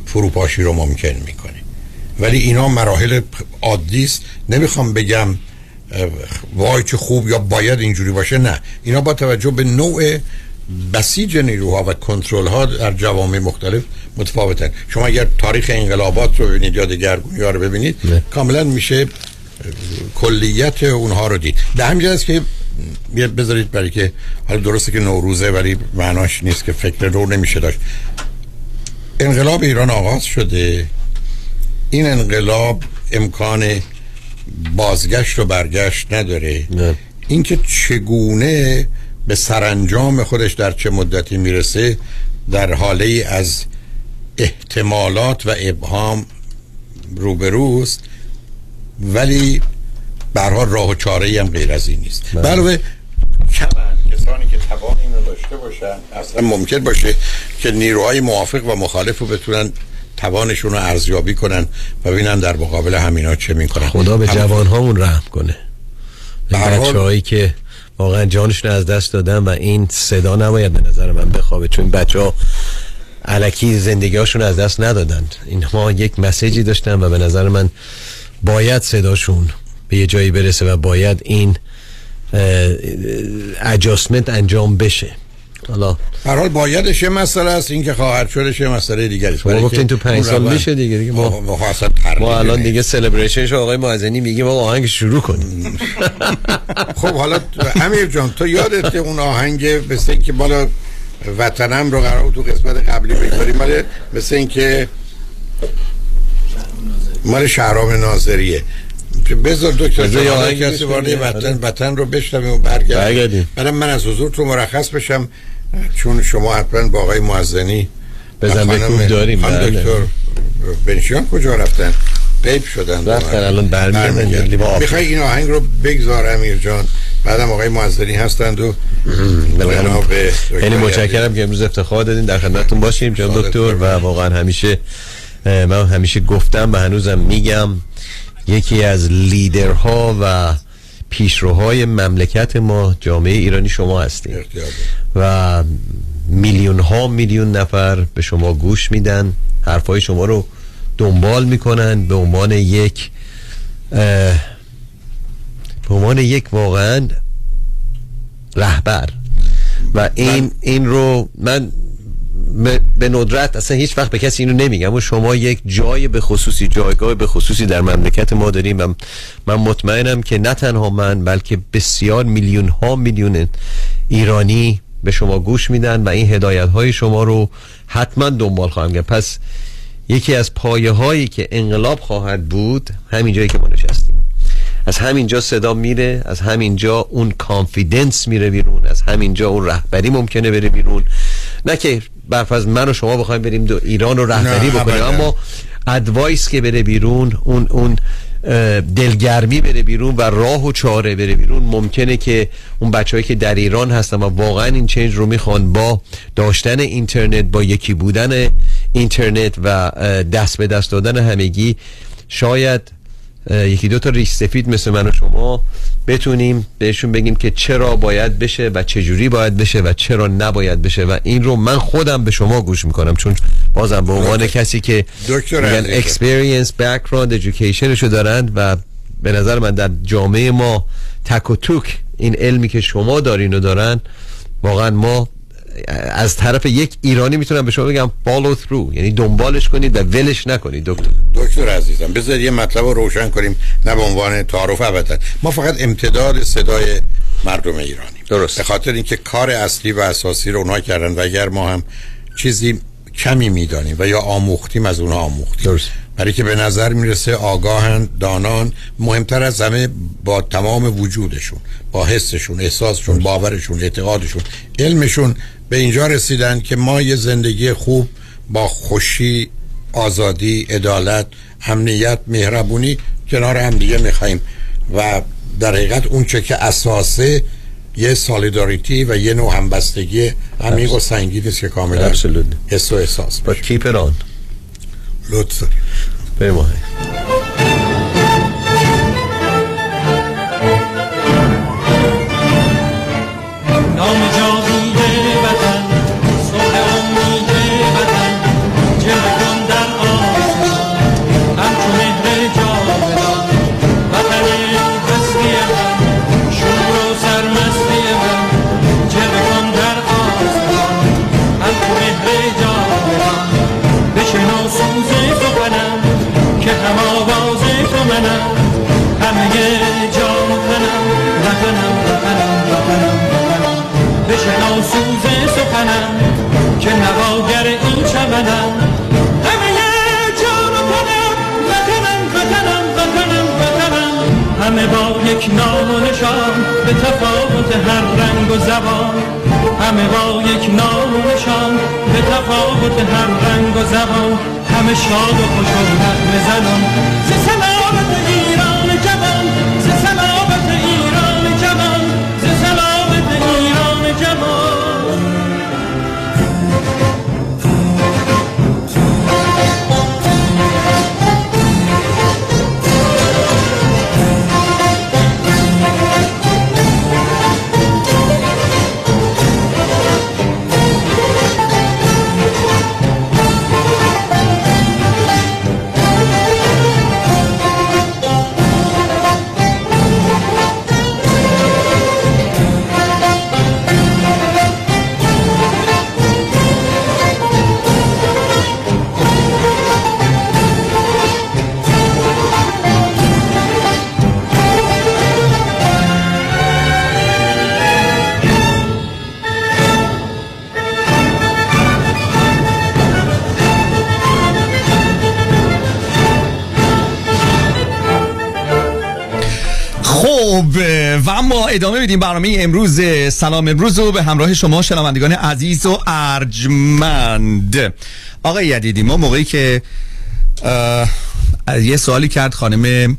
فروپاشی رو ممکن می‌کنه. ولی اینا مراحل عادی است. نمی‌خوام بگم وای چه خوب یا باید اینجوری باشه نه. اینا با توجه به نوع بسیج نیروها و کنترل ها در جوامع مختلف متفاوتن. شما اگر تاریخ انقلابات رو ببینید یا دگرگونی رو ببینید کاملا میشه کلیت اونها رو دید. در همین است که بذارید برای که حالا درسته که نوروزه ولی معناش نیست که فکر رو نمیشه داشت. انقلاب ایران آغاز شده. این انقلاب امکان بازگشت و برگشت نداره. اینکه چگونه به سرانجام خودش در چه مدتی می‌رسه در حاله از احتمالات و ابهام روبروست ولی به هر حال راه و چاره ای هم غیر از این نیست. بله. علاوه کمن کسانی که توان این رو داشته باشن. اصلا ممکن باشه که نیروهای موافق و مخالف رو بتونن توانشون رو ارزیابی کنن و ببینن در مقابل همینا چه می‌کنن. خدا به هم- جوان هامون رحم کنه. به هر حال- بچه هایی که واقعا جانشون از دست دادن و این صدا نباید به نظر من بخوابه چون بچه ها علکی زندگی هاشون از دست ندادند. اینها یک مسیجی داشتن و به نظر من باید صداشون به یه جایی برسه و باید این اجاسمنت انجام بشه. حالا هر حال بایدش یه مسئله است این که خواهر شدش یه مسئله دیگری است. که تو پنج سال میشه دیگه دیگه ما ما, ما ما الان دیگه سلبریشنش آقای معزنی میگیم آقا آهنگ شروع کنیم. خب حالا امیر جان تو یادت اون آهنگ مثل اینکه بالا وطنم رو قرار تو قسمت قبلی بگذاریم مال مثل اینکه مال شهرام ناظریه بذار دکتر جان کسی وارد. وطن. وطن رو بشنویم و برگردیم. بعدم من از حضور تو مرخص بشم چون شما حتما با آقای معزنی بزن کوه داریم، خانم بله. دکتر بنشیان کجا رفتن غیب شدن رفتن، الان برمیگردن،. می‌خوای این آهنگ رو بگذار امیر جان بعدم آقای معذری هستند و خیلی یزدی. متشکرم که امروز افتخار دادین در خدمتتون باشیم جناب دکتر و واقعا همیشه من همیشه گفتم و هنوزم میگم یکی از لیدرها و پیشروهای مملکت ما جامعه ایرانی شما هستیم. و میلیون ها میلیون نفر به شما گوش میدن حرفای شما رو دنبال می‌کنن. به عنوان یک به عنوان یک واقعا رهبر. و این این رو من به- ندرت اصلا هیچ وقت به کسی اینو نمیگم. و شما یک جای به خصوصی جایگاه به خصوصی در مملکت ما داریم و من مطمئنم که نه تنها من بلکه بسیار میلیون ها میلیون ایرانی به شما گوش میدن و این هدایت های شما رو حتما دنبال خواهم کرد پس یکی از پایه هایی که انقلاب خواهد بود همین جایی که ما نشستیم. از همینجا صدا میره از همینجا اون کانفیدنس میره بیرون از همینجا اون رهبری ممکنه بره بیرون نه که برف از من و شما بخوایم بریم دو ایران رو رهبری بکنیم. اما ادوایس که بره بیرون اون اون دلگرمی بره بیرون و راه و چاره بره بیرون ممکنه که اون بچههایی که در ایران هستن و واقعا این چنج رو می‌خوان با داشتن اینترنت با یکی بودن اینترنت و دست به دست دادن همگی شاید یکی دو تا ریش سفید مثل من و شما بتونیم بهشون بگیم که چرا باید بشه و چجوری باید بشه و چرا نباید بشه و این رو من خودم به شما گوش می‌کنم. چون بازم به عنوان کسی که دکتر میگن experience background educationشو دارند و به نظر من در جامعه ما تک و توک این علمی که شما دارین و دارن واقعا ما از طرف یک ایرانی می‌تونم به شما بگم follow through. یعنی دنبالش کنید و ولش نکنید دکتر. دکتر عزیزم بذار یه مطلب رو روشن کنیم نه به عنوان تعارف ابدا. ما فقط امتداد صدای مردم ایرانی درست. به خاطر اینکه کار اصلی و اساسی رو اونها کردن و اگر ما هم چیزی کمی می‌دانیم و یا آموختیم از اونها آموختیم. درست. برای که به نظر می‌رسه آگاهن دانان مهمتر از همه با تمام وجودشون با حسشون احساسشون باورشون اعتقادشون علمشون به اینجا رسیدن که ما یه زندگی خوب با خوشی آزادی عدالت امنیت مهربونی کنار هم دیگه می‌خوایم. و در حقیقت اون چه که اساسه یه سالیداریتی و یه نوع همبستگی عمیق و سنگین است که کاملا. حس و احساس But keep it on. لطف بریم یک نام و نشان به تفاوت هر رنگ و زبان. همه با یک نام و نشان به تفاوت هر رنگ و زبان. همه شاد و خوش و نغمه زنان ز سلامت ایران جوان ز سلامت ایران جوان. ز سلامت ایران جوان. اما ادامه بدیم برنامه امروز. سلام امروز رو به همراه شما شنوندگان عزیز و ارجمند. آقای یدیدی ما موقعی که یه سوالی کرد خانم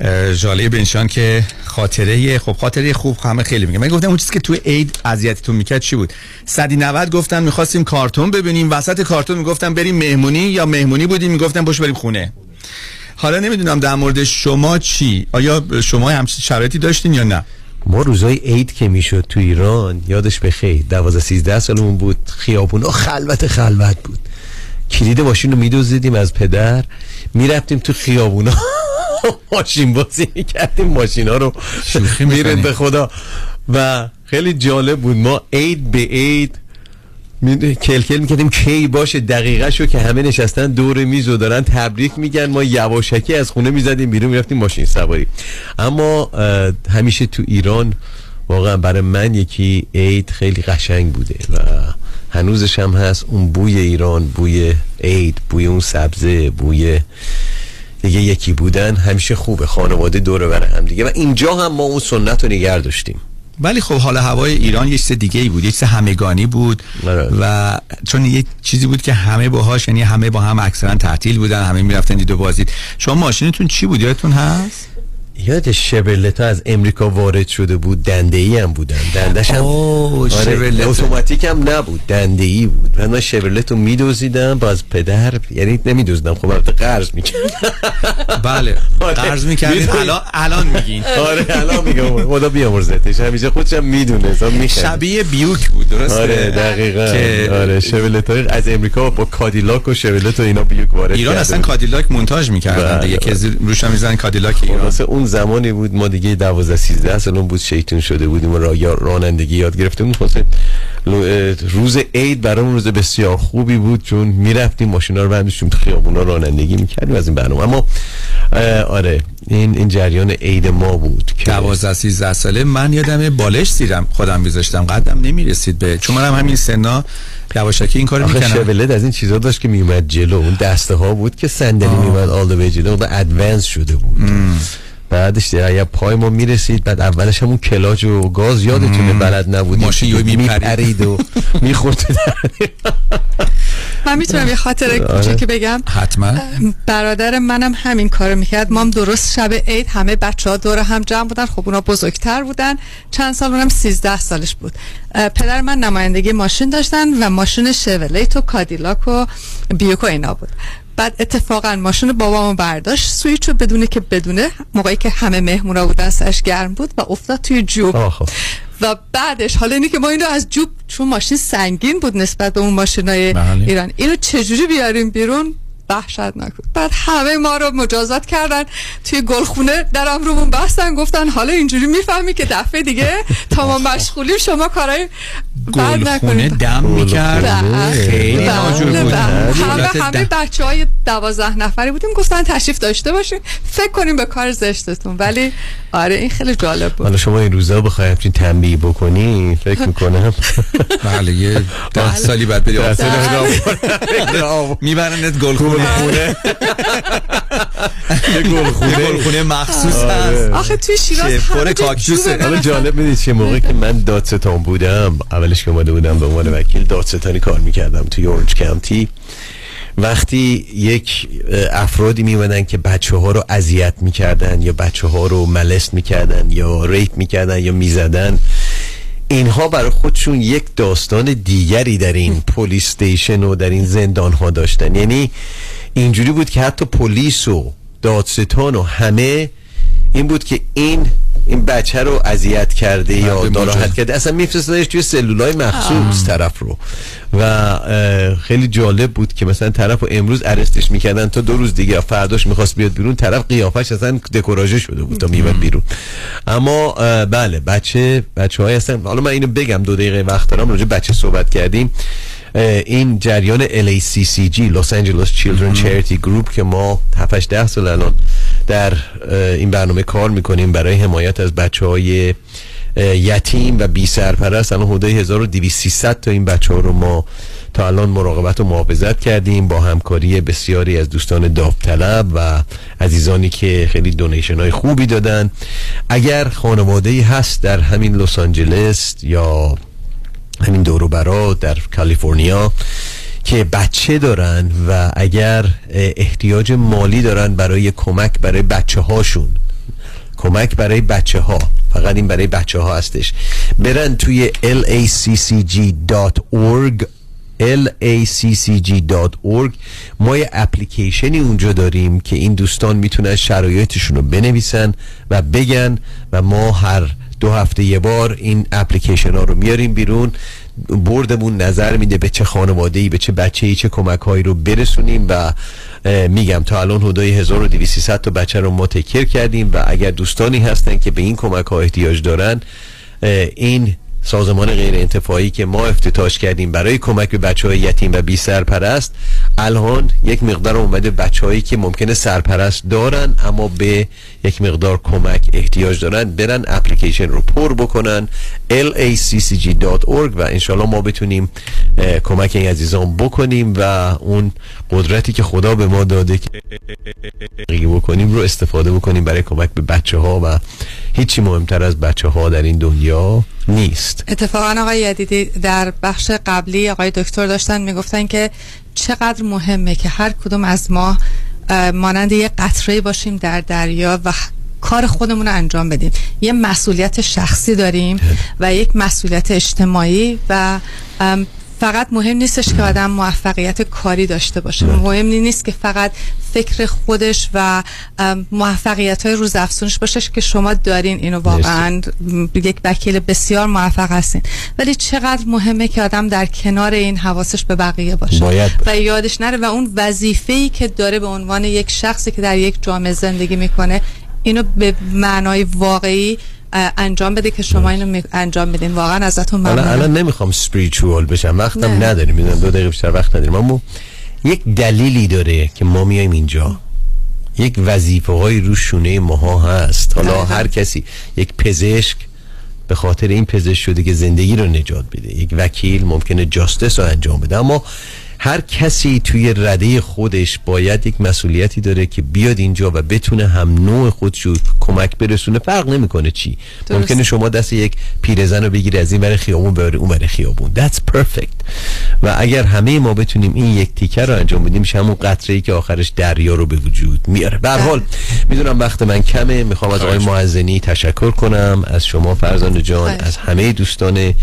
اه، ژاله بنشان که خاطره خب خاطره خوب همه خیلی میگه. من گفتم اون چیزی که تو عید اذیتتون می‌کرد چی بود؟ صدی 90 گفتن می‌خواستیم کارتون ببینیم. وسط کارتون می‌گفتم بریم مهمونی یا مهمونی بودیم. می‌گفتم پشت بریم خونه. حالا نمی‌دونم در مورد شما چی؟ آیا شما همچین شرایطی داشتین یا نه؟ ما روزای عید که می‌شد تو ایران یادش بخیر 12 13 سالمون بود خیابون خلوت خلوت بود. کلید ماشین رو میدوزیدیم از پدر می‌رفتیم تو خیابونا ماشین بازی می‌کردیم ماشین ها رو میرن به خدا. و خیلی جالب بود ما عید به عید می- کلکل می‌کردیم کی باشه دقیقه شو که همه نشستن دور میز و دارن تبریک میگن. ما یواشکی از خونه می‌زدیم بیرون می‌رفتیم ماشین سواری. اما همیشه تو ایران واقعا برای من یکی عید خیلی قشنگ بوده و هنوزش هم هست. اون بوی ایران بوی عید بوی اون سبزه بوی دیگه یکی بودن همیشه خوبه. خانواده دور بر هم دیگه. و اینجا هم ما اون سنت رو نگر داشتیم. ولی خب حال هوای ایران یه چیز دیگه ای بود یه چیز همگانی بود و چون یه چیزی بود که همه باهاش یعنی همه با هم اکثرا تعطیل بودن همه می‌رفتن دید و بازدید شما ماشینتون چی بود؟ یادتون هست؟ یاد شورلت از امریکا وارد شده بود دنده ای هم بودن. دندش هم آره،. اتوماتیک هم نبود دنده ای بود. و من شورلت رو میدوزیدم باز پدر یعنی نمیدوزیدم خب البته قرض می‌کرد بله قرض می‌کردین الان الان میگین. آره الان میگم. خدا بیامرزتش. همیشه خودش هم می‌دونه شبیه بیوک بود درسته؟ آره دقیقا. آره شورلت از امریکا با کادیلاک و شورلت و اینا بیوک وارد ایران اصلا. کادیلاک مونتاژ می‌کردن بله، دیگه که بله. روش هم می‌زنن کادیلاک ایران. اون زمانی بود ما دیگه 12 13 سالمون بود شیطون شده بودیم و را رانندگی یاد گرفتیم لو- اه، روز عید برامون روز بسیار خوبی بود چون می‌رفتیم ماشینا رو برداشتیم تو خیابونا رانندگی می‌کردیم از این برنامه. اما آره این این جریان عید ما بود که 12 13 ساله من یادم بالش زیرم خودم میذاشتم. قدم نمی‌رسید به چون منم همین سنا یواشکی این کارو آخه می‌کنم شولد از این چیزا داشت که میومد جلو. اون دسته ها بود که صندلی میومد آل دو جلو. و ادوانس شده بود. بعدش دیگه اگه پای ما می‌رسید بعد اولش همون کلاج و گاز یادتونه بلد نبودیم. ماشین یهو میپرید. و می‌خورد. من می‌تونم یه خاطره آره. کوچیکی بگم. حتما. برادر منم همین کارو می‌کرد. ما هم درست شب عید همه بچه ها دور هم جمع بودن. خب اونا بزرگتر بودن. چند سال اونم 13 سالش بود. پدر من نمایندگی ماشین داشتن و ماشین شولیت و کادیلاک و بیوک و اینا بود. بعد اتفاقا ماشین بابامو برداشت. سویچ رو بدونه که بدونه. موقعی که همه مهمونا بودن سرش گرم بود و افتاد توی جوب. و بعدش حالا اینی که ما اینو از جوب چون ماشین سنگین بود نسبت به اون ماشینای بله. ایران. اینو چجوری بیاریم بیرون؟ وحشتناک بود. بعد همه ما رو مجازات کردن. توی گلخونه درم رومون بستن گفتن حالا اینجوری می‌فهمی که دفعه دیگه تا ما مشغولیم شما کارای بد گلخونه دم می‌کرد. بله. خیلی بله، ناجور بود بله. همه دولت همه. بچه های دوازده نفری بودیم گفتن تشریف داشته باشین. فکر کنیم به کار زشتتون. ولی آره این خیلی جالب بود. حالا شما این روزا بخوای همچین تنبیه بکنی؟ فکر می‌کنم. بله یه ده سالی بعد بری میبرنت گلخونه یه گلخونه گلخونه مخصوص هست. آخه توی شیراز پر کاکتوسه. حالا جالب می‌دید چه موقعی که من دادستان بودم. اولش که اومده بودم به عنوان وکیل دادستانی کار می‌کردم توی اورنج کانتی وقتی یک افرادی میمدن که بچه ها رو اذیت می‌کردن یا بچه ها رو molest می‌کردن یا rape می‌کردن یا می‌زدن اینها برای خودشون یک داستان دیگری در این police station و در این زندان ها داشتن. یعنی اینجوری بود که حتی پلیس و دادستان و همه این بود که این این بچه رو اذیت کرده یا ناراحت. کرده. اصلا میفرستادش توی سلولای مخصوص طرف رو. و خیلی جالب بود که مثلا طرف رو امروز ارستش می‌کردن تا دو روز دیگه فرداش می‌خواست بیاد بیرون. طرف قیافش اصلا دکوراژه شده بود تا میاد بیرون. اما بله بچه بچه های هستن. حالا من اینو بگم دو دقیقه وقت دارم راجع بچه صحبت کردیم. این جریان LACCG Los Angeles Children Charity Group که ما 7 10 سال الان در این برنامه کار می‌کنیم برای حمایت از بچه های یتیم و بی سرپرست. الان حدود 1200 تا این بچه ها رو ما تا الان مراقبت و محافظت کردیم با همکاری بسیاری از دوستان داوطلب و عزیزانی که خیلی دونیشن های خوبی دادن. اگر خانواده هست در همین لس آنجلس یا همین دورو برا در کالیفرنیا که بچه دارن و اگر احتیاج مالی دارن برای کمک برای بچه هاشون کمک برای بچه ها فقط این برای بچه ها هستش. برن توی laccg.org laccg.org ما یه اپلیکیشنی اونجا داریم که این دوستان می‌تونن شرایطشون رو بنویسن و بگن و ما هر دو هفته یه بار این اپلیکیشن ها رو میاریم بیرون. بردمون نظر میده به چه خانواده ای به چه بچه ای چه کمک هایی رو برسونیم و میگم تا الان حدود 1200 تا بچه رو ما کردیم و اگر دوستانی هستن که به این کمک ها احتیاج دارن این سازمان غیر انتفاعی که ما افتتاش کردیم برای کمک به بچه های یتیم و بی سرپرست الان یک مقدار اومده بچه هایی که ممکنه سرپرست دارن اما به یک مقدار کمک احتیاج دارن برن اپلیکیشن رو پر بکنن. laccg.org و انشالله ما بتونیم کمک این عزیزان بکنیم و اون قدرتی که خدا به ما داده که بکنیم رو استفاده بکنیم برای کمک به بچه ها و هیچی مهمتر از بچه ها در این دنیا نیست. اتفاقا آقای یدیدی در بخش قبلی آقای دکتر داشتن می‌گفتن که چقدر مهمه که هر کدوم از ما مانند یه قطره باشیم در دریا و کار خودمون رو انجام بدیم. یه مسئولیت شخصی داریم و یک مسئولیت اجتماعی و فقط مهم نیستش که آدم موفقیت کاری داشته باشه. مهم نیست که فقط فکر خودش و موفقیت های روز افزونش باشه که شما دارین اینو واقعا یک وکیل بسیار موفق هستین. ولی چقدر مهمه که آدم در کنار این حواسش به بقیه باشه باید و یادش نره و اون وظیفه‌ای که داره به عنوان یک شخصی که در یک جامعه زندگی می‌کنه اینو به معنای واقعی انجام بده که شما اینو انجام بدین. واقعا ازتون ممنونم. الان نمی‌خوام سپریچوال بشم. وقتم نه. نداریم. می‌دونم دو دقیقه بیشتر وقت نداریم. اما یک دلیلی داره که ما میایم اینجا. یک وظیفه های رو شونه ماها هست. حالا هر کسی یک پزشک به خاطر این پزشک شده که زندگی رو نجات بده. یک وکیل ممکنه جاستس رو انجام بده. اما هر کسی توی رده خودش باید یک مسئولیتی داره که بیاد اینجا و بتونه هم نوع خودش رو کمک برسونه. فرق نمی‌کنه چی. درست. ممکنه شما دست یک پیرزن رو بگیری از این ور خیابون ببری اون ور خیابون. That's perfect. و اگر همه ما بتونیم این یک تیکه رو انجام بدیم میشه همون قطره ای که آخرش دریا رو به وجود میاره. به هر حال می‌دونم وقت من کمه. می‌خوام از آقای معزنی تشکر کنم. از شما فرزانه جان از همه دوستان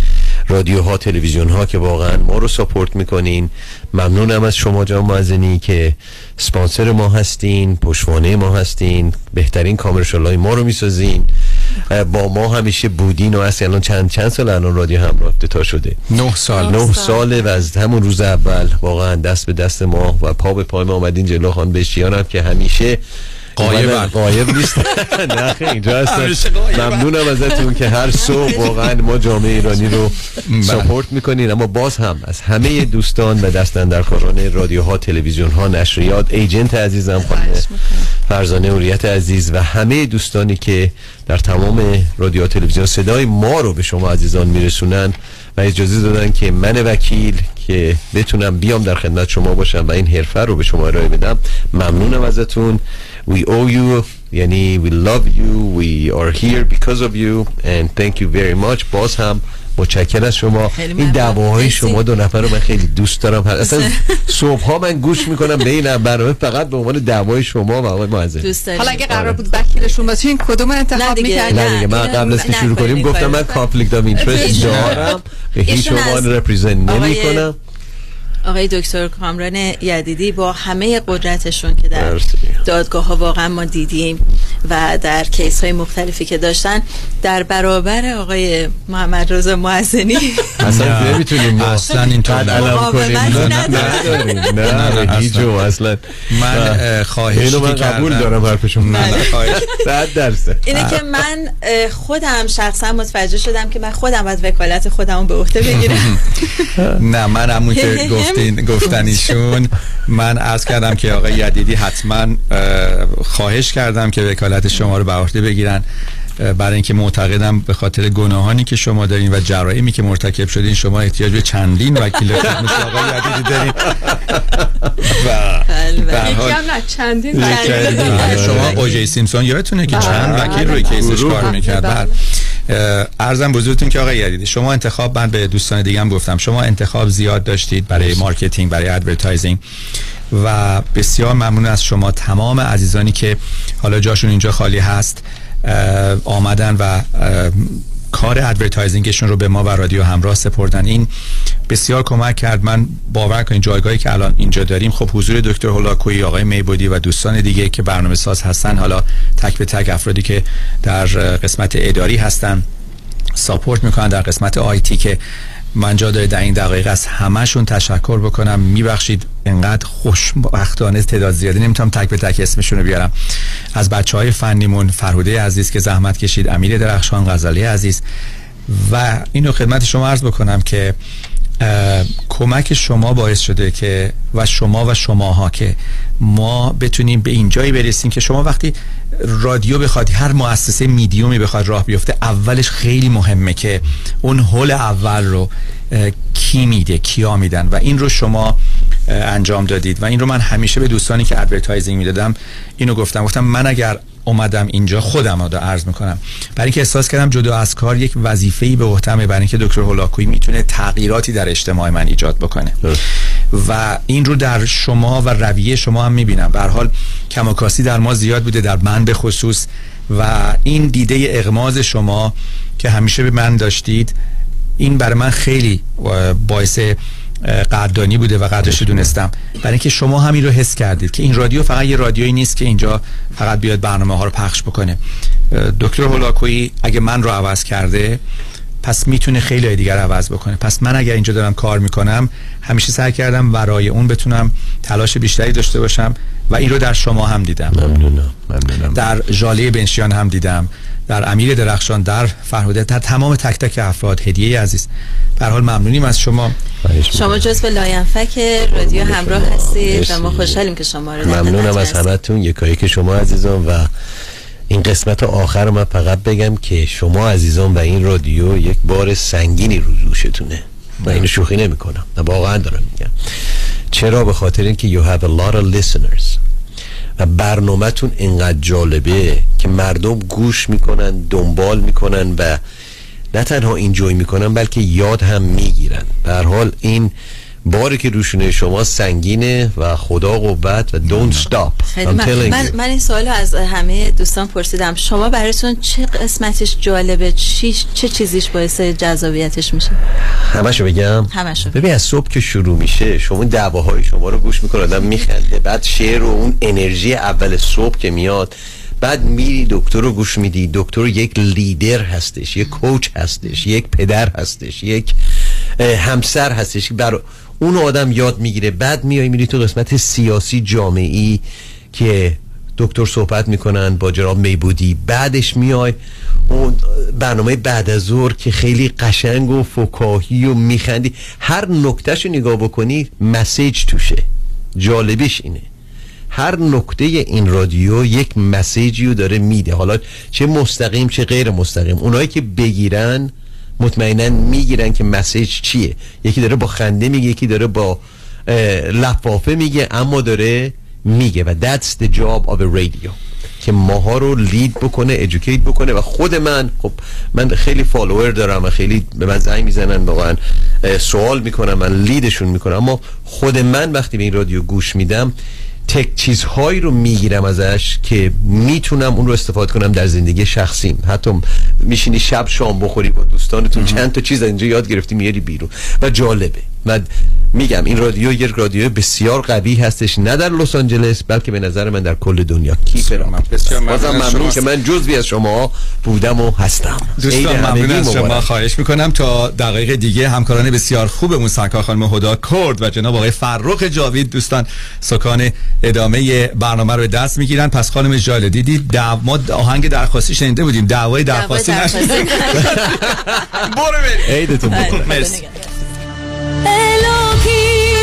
رادیوها تلویزیون ها که واقعا ما رو ساپورت می‌کنین. ممنونم از شما جان معزنی که سپانسر ما هستین پشوانه ما هستین بهترین کامرشال های ما رو می‌سازین. با ما همیشه بودین و الان چند چند سال الان رادیو همراه افتتاح شده؟ نه سال. نه ساله و از همون روز اول واقعا دست به دست ما و پا به پای ما اومدین جلو خان بشیان هم که همیشه قایبن. اومدن- قایب نیست. نه خیلی اینجا هستن قایبن. ممنونم ازتون که هر صبح واقعا ما جامعه ایرانی رو سپورت می‌کنین اما باز هم از همه دوستان و دستندرکاران رادیوها تلویزیون ها نشریات ایجنت عزیزم خانم فرزانه اوریت عزیز و همه دوستانی که در تمام رادیو تلویزیون صدای ما رو به شما عزیزان میرسونن و اجازه دادن که من وکیل که بتونم بیام در خدمت شما باشم و این حرفه رو به شما ارائه بدم. ممنونم ازتون. We owe you یعنی we love you we are here because of you and thank you very much. باز هم متشکر از شما. این. دعواهای. شما دو نفر رو من خیلی دوست دارم. اصلا صبح ها من گوش می‌کنم به این برنامه فقط به عنوان دعوای شما و آقای معزی. حالا اگه قرار بود وکیلشون باشین کدوم نه انتخاب دیگه. می‌کردین نه دیگه من قبل از که شروع کنیم این گفتم من. conflict of interest دارم. به هیچ عنوان represent آقای- نمی کنم آقای دکتر کامران یدیدی با همه قدرتشون که در. دادگاه ها واقعا ما دیدیم و در کیس های مختلفی که داشتن در برابر آقای محمد رضا معزنی اصلا. نمی‌تونیم اصلا اینطور نه. علم کنیم نه اصلا. من اینو من قبول. دارم حرفشون من خواهش صد درصد اینه که من خودم شخصا متوجه شدم که من خودم باید وکالت خودم به عهده بگیرم نه من همون که گفتین گفتن ایشون من عرض کردم که آقای یدیدی حتما اه، خواهش کردم که وکالت شما رو به عهده بگیرن. برای اینکه معتقدم به خاطر گناهانی که شما دارین و جرائمی که مرتکب شدین شما احتیاج به چندین وکیل خوب مثل آقای یدیدی دارین. و یکی هم نه چندین بله، شما. اوجی سیمسون یادتونه که چند وکیل روی case ش گروه. کار می‌کرد. بله. بله. عرضم به حضورتون که آقای یدیدی شما انتخاب من به دوستان دیگه هم گفتم شما انتخاب زیاد داشتید برای marketing برای advertising و بسیار ممنون از شما تمام عزیزانی که حالا جاشون اینجا خالی هست آمدن و کار advertising شون رو به ما و رادیو همراه سپردن. این بسیار کمک کرد. من باور کنید جایگاهی که الان اینجا داریم. خب حضور دکتر هولاکویی آقای میبودی و دوستان دیگه که برنامه ساز هستن حالا تک به تک افرادی که در قسمت اداری هستن support می‌کنن در قسمت IT که من جا داره در این دقایق از همهشون تشکر بکنم. میبخشید انقدر خوشبختانه تعداد زیادی. نمی‌تونم تک به تک اسمشون رو بیارم. از بچه های فنیمون فرهوده عزیز که زحمت کشید امیر درخشان غزالی عزیز. و اینو خدمت شما عرض بکنم که کمک شما باعث شده که و شما و شماها که ما بتونیم به اینجایی برسیم که شما وقتی رادیو بخواد هر مؤسسه میدیومی بخواد راه بیفته اولش خیلی مهمه که اون هول اول رو کی میده کیا میدن؟ و این رو شما انجام دادید. و این رو من همیشه به دوستانی که advertising می‌دادم اینو گفتم. گفتم من اگر اومدم اینجا خودم رو عرض می‌کنم. برای اینکه احساس کردم جدا از کار یک وظیفه‌ای به عهدهمه برای اینکه دکتر هولاکویی می‌تونه تغییراتی در اجتماع من ایجاد بکنه. و این رو در شما و رویه شما هم می‌بینم. به حال کم و کاستی در ما زیاد بوده در من به خصوص و این دیده اغماض شما که همیشه به من داشتید این برای من خیلی باعث قدردانی بوده و قدرش دونستم. برای اینکه شما همین رو حس کردید که این رادیو فقط یه رادیویی نیست که اینجا فقط بیاد برنامه ها رو پخش بکنه. دکتر هولاکویی اگه من رو عوض کرده پس می‌تونه خیلی دیگر عوض بکنه. پس من اگر اینجا دارم کار می‌کنم همیشه سعی کردم ورای اون بتونم تلاش بیشتری داشته باشم و این رو در شما هم دیدم. ممنونم ممنونم. در جاله بنشیان هم دیدم. در امیر درخشان در فرهوده در تمام تک تک افراد هدیه عزیز. به حال ممنونیم از شما. شما جزو لاینفک رادیو همراه هستید و ما خوشحالیم که شما رو ممنونم از. همتون. یکایک شما عزیزان و این قسمت آخر من فقط بگم که شما عزیزان و این رادیو یک بار سنگینی رو دوشتونه و اینو شوخی نمی کنم واقعا دارم میگم. چرا؟ به خاطر اینکه you have a lot of listeners. و برنامهتون اینقدر جالبه که مردم گوش می‌کنن دنبال می‌کنن و نه تنها اینجوی می‌کنن بلکه یاد هم می‌گیرن. به هر حال این باری که روشونه شما سنگینه و خدا قوت و don't stop. من, من. من این سوال از همه دوستان پرسیدم. شما براتون چه قسمتش جالبه؟ چی چه چیزیش باعث جذابیتش میشه؟ همشو بگم. همشو. ببین از صبح که شروع میشه شما دعواهای شما رو گوش می‌کنه. آدم میخنده. بعد شعر و اون انرژی اول صبح که میاد بعد میری دکتر رو گوش میدی. دکتر یک لیدر هستش یک کوچ هستش یک پدر هستش یک همسر هستش بر اون آدم یاد می‌گیره. بعد میای میری تو قسمت سیاسی جامعی که دکتر صحبت می‌کنن با جناب میبودی. بعدش میای اون برنامه بعد از ظهر که خیلی قشنگ و فکاهی و میخندی. هر نکتهش رو نگاه بکنی مسیج توشه. جالبش اینه. هر نکته این رادیو یک مسیجی رو داره میده. حالا چه مستقیم چه غیر مستقیم. اونایی که بگیرن مطمئنا می‌گیرن که مسیج چیه. یکی داره با خنده میگه یکی داره با لفافه میگه اما داره میگه. و that's the job of a radio. که ماها رو لید بکنه ادوکیت بکنه. و خود من خب من خیلی فالوور دارم و خیلی به من زنگ می‌زنن واقعا سوال می‌کنم من لیدشون می‌کنم. اما خود من وقتی به این رادیو گوش میدم تک چیزهایی رو می‌گیرم ازش که می‌تونم اون رو استفاده کنم در زندگی شخصیم. حتی میشینی شب شام بخوری با دوستانتون. چند تا چیز از اینجا یاد گرفتی میاری بیرون. و جالبه. و میگم این رادیو یک رادیو بسیار قوی هستش نه در لس آنجلس بلکه به نظر من در کل دنیا. کیپرام بسیار ممنون بازم از ممنون. که من جزوی از شما بودم و هستم. دوستان ممنون از شما. خواهش می‌کنم تا دقایق دیگه همکاران بسیار خوبمون سرکار خانم هدا کرد و جناب آقای فرخ جاوید. دوستان سکان ادامه برنامه رو به دست می‌گیرن. پس خانم جاله دیدید دعو... ما آهنگ درخواستی شنیده بودیم. دعوای درخواستی نشد برو بریم. عیدتون مبارک. مرسی. אלוקים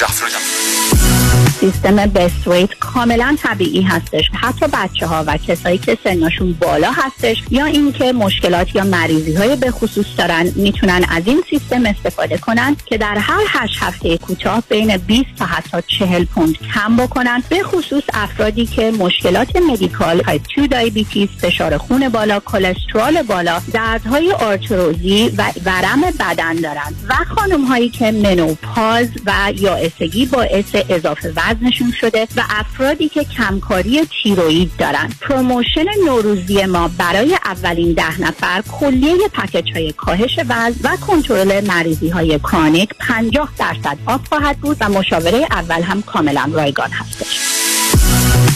هدیه جعفرودی سیستم Best Weight کاملا طبیعی هستش. حتی بچه ها و کسایی که سنشون بالا هستش یا اینکه مشکلات یا مریضی های به خصوص دارن می‌تونن از این سیستم استفاده کنن که در هر هشت هفته کوتاه بین 20 تا حتی 40 پوند کم بکنن. به خصوص افرادی که مشکلات medical type 2 diabetes فشار خون بالا کلسترول بالا دردهای آرتروزی و ورم بدن دارن. و خانم هایی که menopause و یائسگی باعث اضافه وزنشون شده و افرادی که کمکاری تیروئید دارن. promotion نوروزی ما برای اولین ده نفر کلیه package های کاهش وزن و کنترل مریضی های chronic 50 درصد off خواهد بود و مشاوره اول هم کاملا رایگان هستش.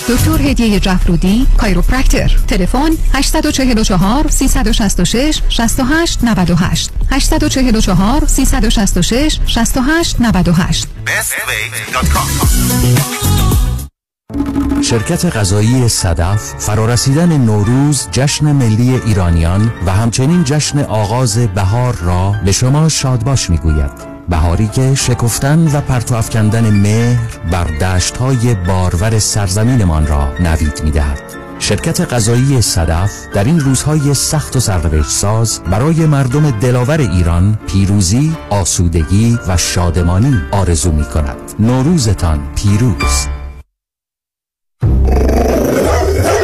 دکتر هدیه جعفرودی chiropractor. تلفن 844 366 68 98 844 366 68 98 شرکت غذایی صدف فرارسیدن نوروز جشن ملی ایرانیان و همچنین جشن آغاز بهار را به شما شادباش می‌گوید. بهاری که شکفتن و پرتو افکندن مهر بر دشتهای بارور سرزمینمان را نوید می‌دهد. شرکت غذایی صدف در این روزهای سخت و سرنوشت ساز برای مردم دلاور ایران پیروزی، آسودگی و شادمانی آرزو می کند نوروزتان پیروز.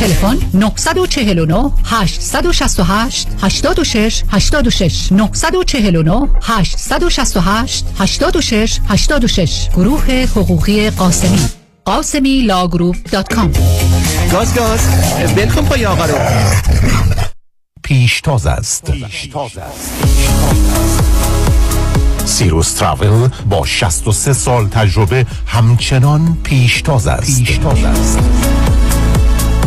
تلفن 949 868 86 86 949 868 86 86 گروه حقوقی قاسمی. قاسمی Law Group dot com. گاز گاز. ول کن پای آقا رو. پیشتاز است. سیروس Travel با 63 سال تجربه همچنان پیشتاز است. پیشتاز است.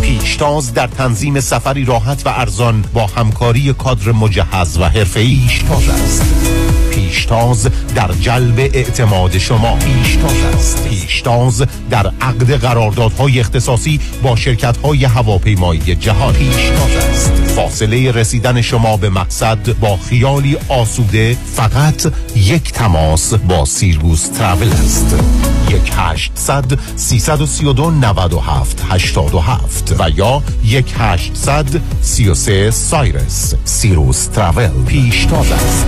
پیشتاز در تنظیم سفری راحت و ارزان با همکاری کادر مجهز و حرفه‌ای. پیشتاز است. پیشتاز در جلب اعتماد شما. پیشتاز است. پیشتاز در عقد قراردادهای اختصاصی با شرکت‌های هواپیمایی جهان. پیشتاز است. فاصله رسیدن شما به مقصد با خیالی آسوده فقط یک تماس با سیرگوس تراول است. یک هشتصد سیصد و سی و دو نود و هفت هشتاد و هفت و یا یک هشتصد سی و سه سایرس. سیروس تراول پیشتاز است.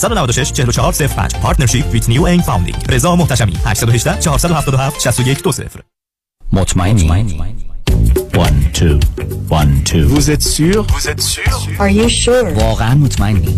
196 44 05 پارتنرشیپ ویت نیو اینگ فاوندینگ رضا محتشمی. 818 477 6120 مطمئنی 1 2 1 2 Vous êtes sûr Vous êtes sûr? Are you sure? واقعا مطمئنی؟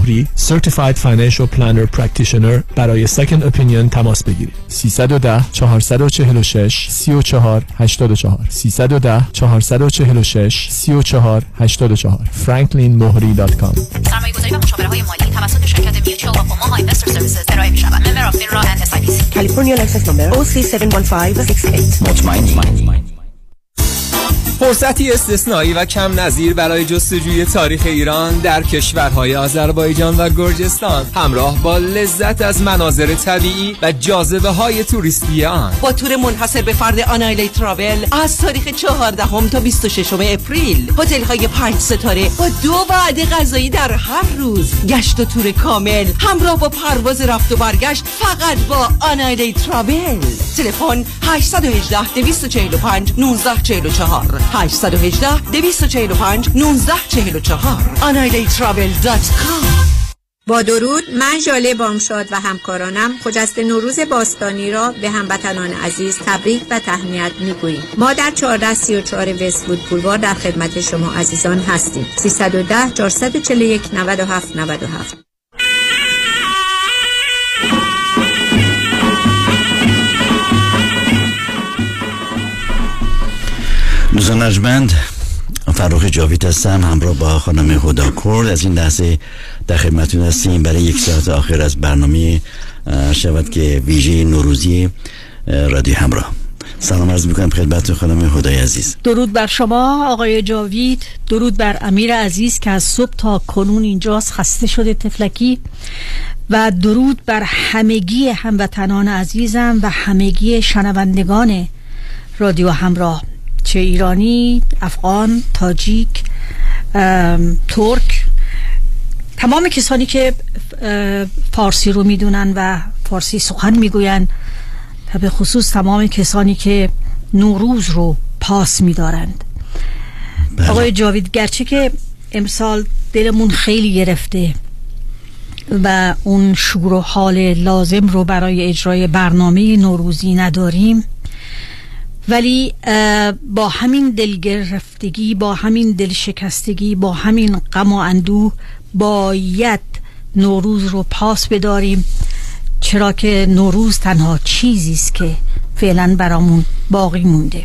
مهری Certified Financial Planner Practitioner برای Second Opinion تماس بگیرید. 310 446 34 84 310 446 34 84 franklinmohri.com سرمایه گذاری و مشاوره های مالی توسط شرکت Mutual of Omaha Investor Services ارائه می شود member of FINRA and SIPC California license number OC71568. مطمئنی؟ فرصتی استثنایی و کم نظیر برای جستجوی تاریخ ایران در کشورهای آذربایجان و گرجستان. همراه با لذت از مناظر طبیعی و جاذبه های توریستی آن. با تور منحصر به فرد آنایلی Travel از تاریخ 14 هم تا 26 اپریل. هتل های پنج ستاره با دو وعده غذایی در هر روز. گشت و تور کامل. همراه با پرواز رفت و برگشت فقط با آنایلی Travel. تلفن 818 245 1944 818 245 1944 anailytravel.com با درود من ژاله بامشاد و همکارانم خجسته نوروز باستانی را به هموطنان عزیز تبریک و تهنیت می‌گوییم. ما در 1434 وستوود بولوار در خدمت شما عزیزان هستیم. 310 441 97 97 دوستان ارجمند فروخ جاوید هستم همراه با خانم هدا کرد از این لحظه در خدمتتون هستیم. برای یک ساعت آخر از برنامه شود که ویژه نوروزی رادیو همراه. سلام عرض می‌کنم خدمت خانم هدای عزیز. درود بر شما آقای جاوید. درود بر امیر عزیز که از صبح تا کنون اینجاست خسته شده تفلکی. و درود بر همگی هموطنان عزیزم و همگی شنوندگان رادیو همراه. چه ایرانی، افغان، تاجیک، ترک تمام کسانی که فارسی رو می‌دونن و فارسی سخن می‌گوین و به خصوص تمام کسانی که نوروز رو پاس میدارند. آقای جاوید گرچه که امسال دلمون خیلی گرفته و اون شور و حال لازم رو برای اجرای برنامه نوروزی نداریم ولی با همین دلگرفتگی با همین دلشکستگی با همین غم و اندوه باید نوروز رو پاس بداریم. چرا که نوروز تنها چیزی است که فعلا برامون باقی مونده.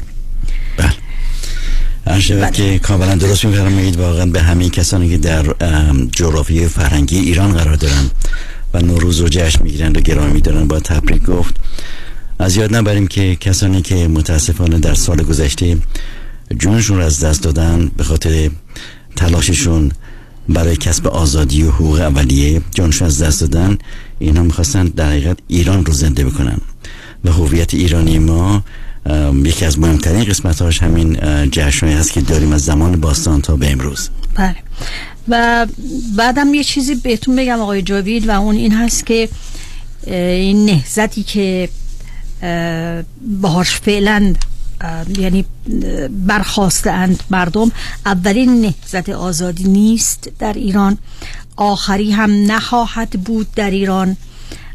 هر شود که کاملا درست میفرمایید واقعا به همه کسانی که در ام، جغرافیای فرهنگی ایران قرار دارن و نوروز رو جشن می‌گیرن و گرامی میدارن با تبریک گفت. از یاد نبریم که کسانی که متاسفانه در سال گذشته جونشون رو از دست دادن به خاطر تلاششون برای کسب آزادی و حقوق اولیه جانشون از دست دادن اینا می‌خواستن در حقیقت ایران رو زنده بکنن. و هویت ایرانی ما یکی از مهمترین قسمت هاش همین جشنهایی هست که داریم از زمان باستان تا به امروز. بله. و بعدم یه چیزی بهتون بگم آقای جاوید و اون این هست که این نهزتی که باهاش فعلا یعنی اند مردم. اولین نهزت آزادی نیست در ایران. آخری هم نخواهد بود در ایران.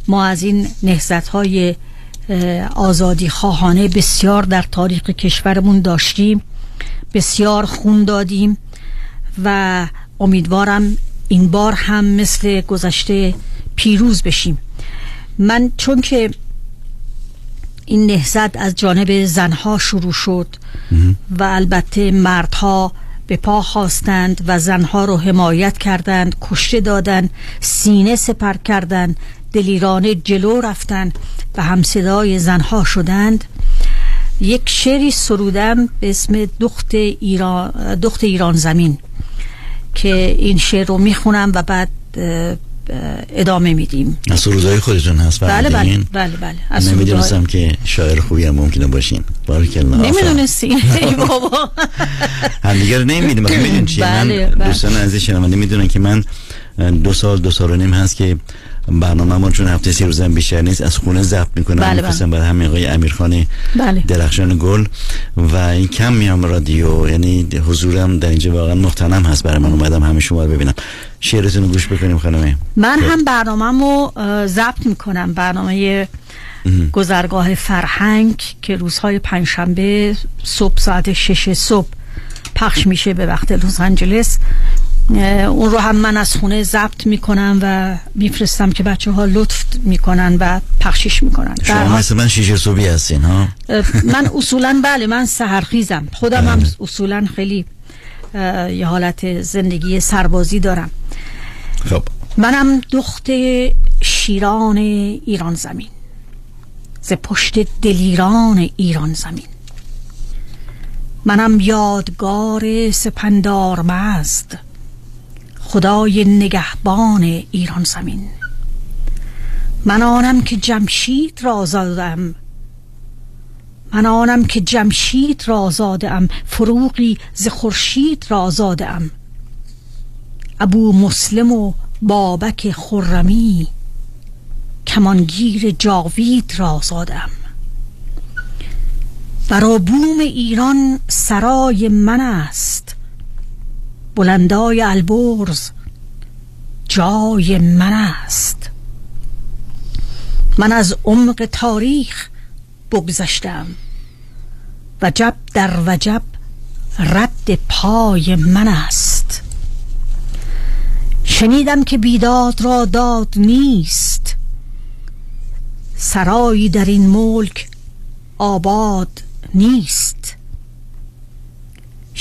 ما از این نهزت های آزادی خواهانه بسیار در تاریخ کشورمون داشتیم بسیار خون دادیم و امیدوارم این بار هم مثل گذشته پیروز بشیم. من چون که این نهزت از جانب زنها شروع شد و البته مردها به پا خواستند و زنها رو حمایت کردند کشته دادند سینه سپر کردند دلیرانه جلو رفتند و همصدای زنها شدند. یک شعری سرودم به اسم دخت ایران, دخت ایران زمین که این شعر رو می‌خونم و بعد ادامه میدیم. از سرودهای خودتون هست. بله بله؟ بله بله. از نمی‌دونستم که شاعر خوبی هم ممکنه باشین. بارکالله نمی‌دونستی. ای بابا. هم دیگه رو نمیدیم میدون چیه بله، من بله. دوستان عزیز شنونده می‌دونن که من دو سال دو سال و نیم هست که برنامه ما چون هفته سی روزم بیشتر نیست از خونه ضبط می‌کنم. بله، بله. برای همین آقای امیرخان بله. درخشان گل. و این کم میام رادیو یعنی حضورم در اینجا واقعا مختنم هست برای من. اومدم همه شما رو ببینم. شعرتون رو گوش بکنیم خانمه من هم برنامه رو ضبط می‌کنم. برنامه گذرگاه فرهنگ که روزهای پنجشنبه صبح ساعت شش صبح پخش میشه به وقت لس آنجلس. اون رو هم من از خونه ضبط می‌کنم و میفرستم که بچه ها لطف می‌کنن و پخشش می‌کنن. شما حال- مثل من شیشه صبحی هستین ها؟ من اصولا بله من سهرخیزم. خودم هم اصولا خیلی یه حالت زندگی سربازی دارم. خب. منم دخت شیران ایران زمین. ز پشت دلیران ایران زمین. منم یادگار سپندار مزد. خدای نگهبان ایران زمین. من آنم که جمشید را زادم من آنم که جمشید را زادم فروغی ز خورشید را زادم ابو مسلم و بابک خرمی کمانگیر جاوید را زادم برا بوم ایران سرای من است. بلندای البرز جای من است. من از عمق تاریخ بگذشتم وجب در وجب رد پای من است. شنیدم که بیداد را داد نیست. سرایی در این ملک آباد نیست.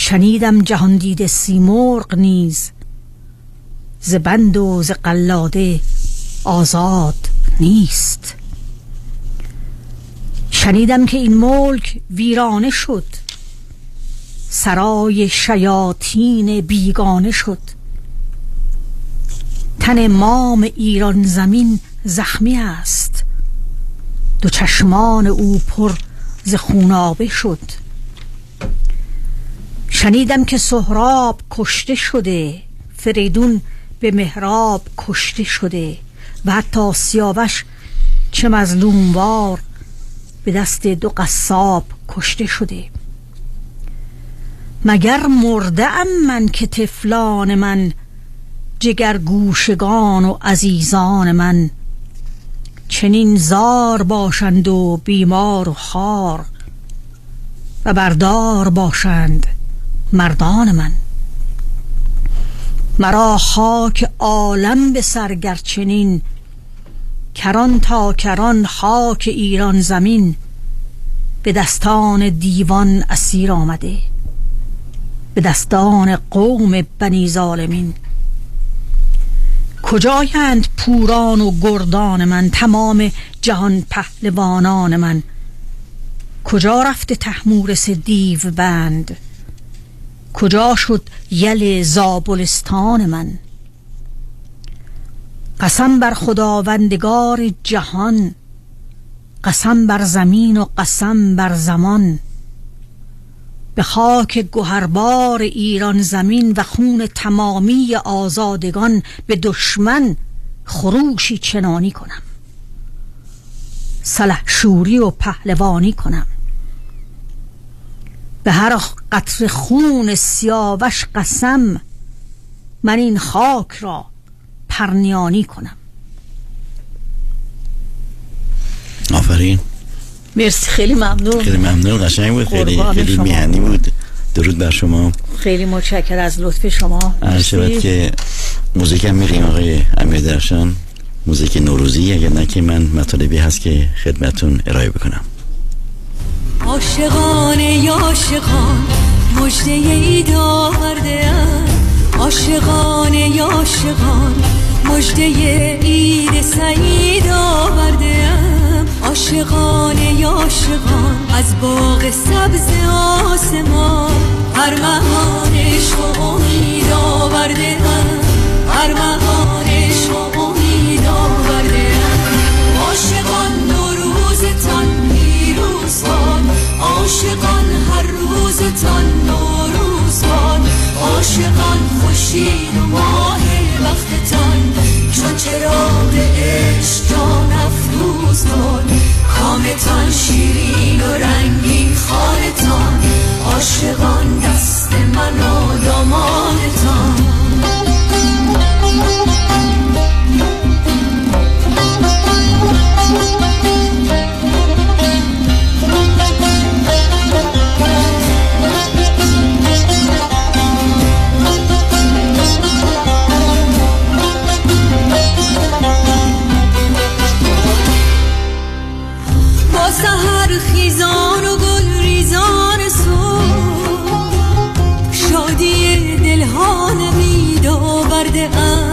شنیدم جهان دیده سیمرغ نیز ز بند و ز قلاده آزاد نیست. شنیدم که این ملک ویرانه شد سرای شیاطین بیگانه شد. تن مام ایران زمین زخمی است دو چشمان او پر ز خونابه شد. شنیدم که سهراب کشته شده فریدون به محراب کشته شده و حتی سیاوش چه مظلوموار به دست دو قصاب کشته شده. مگر مرده ام من که تفلان من جگر گوشگان و عزیزان من؟ چنین زار باشند و بیمار و خار و بردار باشند مردان من. مرا خاک عالم به سرگر چنین کران تا کران خاک ایران زمین. به دستان دیوان اسیر آمده به دستان قوم بنی ظالمین. کجایند پوران و گردان من تمام جهان پهلوانان من؟ کجا رفته تحمورس دیو بند؟ کجا شد یل زابلستان من؟ قسم بر خداوندگار جهان قسم بر زمین و قسم بر زمان. به خاک گهربار ایران زمین و خون تمامی آزادگان به دشمن خروشی چنانی کنم. سلح شوری و پهلوانی کنم. به هر قطر خون سیاوش قسم من این خاک را پرنیانی کنم. آفرین. مرسی خیلی ممنون. خیلی ممنون قشنگ بود خیلی خیلی. میهنی بود. درود بر شما. خیلی متشکر از لطف شما. عرض شود. که موزیک هم میریم آقای امیر درشان موزیک نوروزی اگر نه که من مطالبی هست که خدمتون ارائه بکنم. عاشقان یا عاشقان مجده اید آورده عاشقان یا عاشقان مجده عید سعید آورده یا عاشقان از باغ سبز آسمان. ارمغانش و امید آورده ارمغانش خورشید و ماه وقتتان چون چراغ عشق جان افروز کن کامتان شیرین و رنگین خالتان عاشقان دست من و دامانتان. سهر خیزان و گل ریزان سو. شادی دلها نمید آورده ام.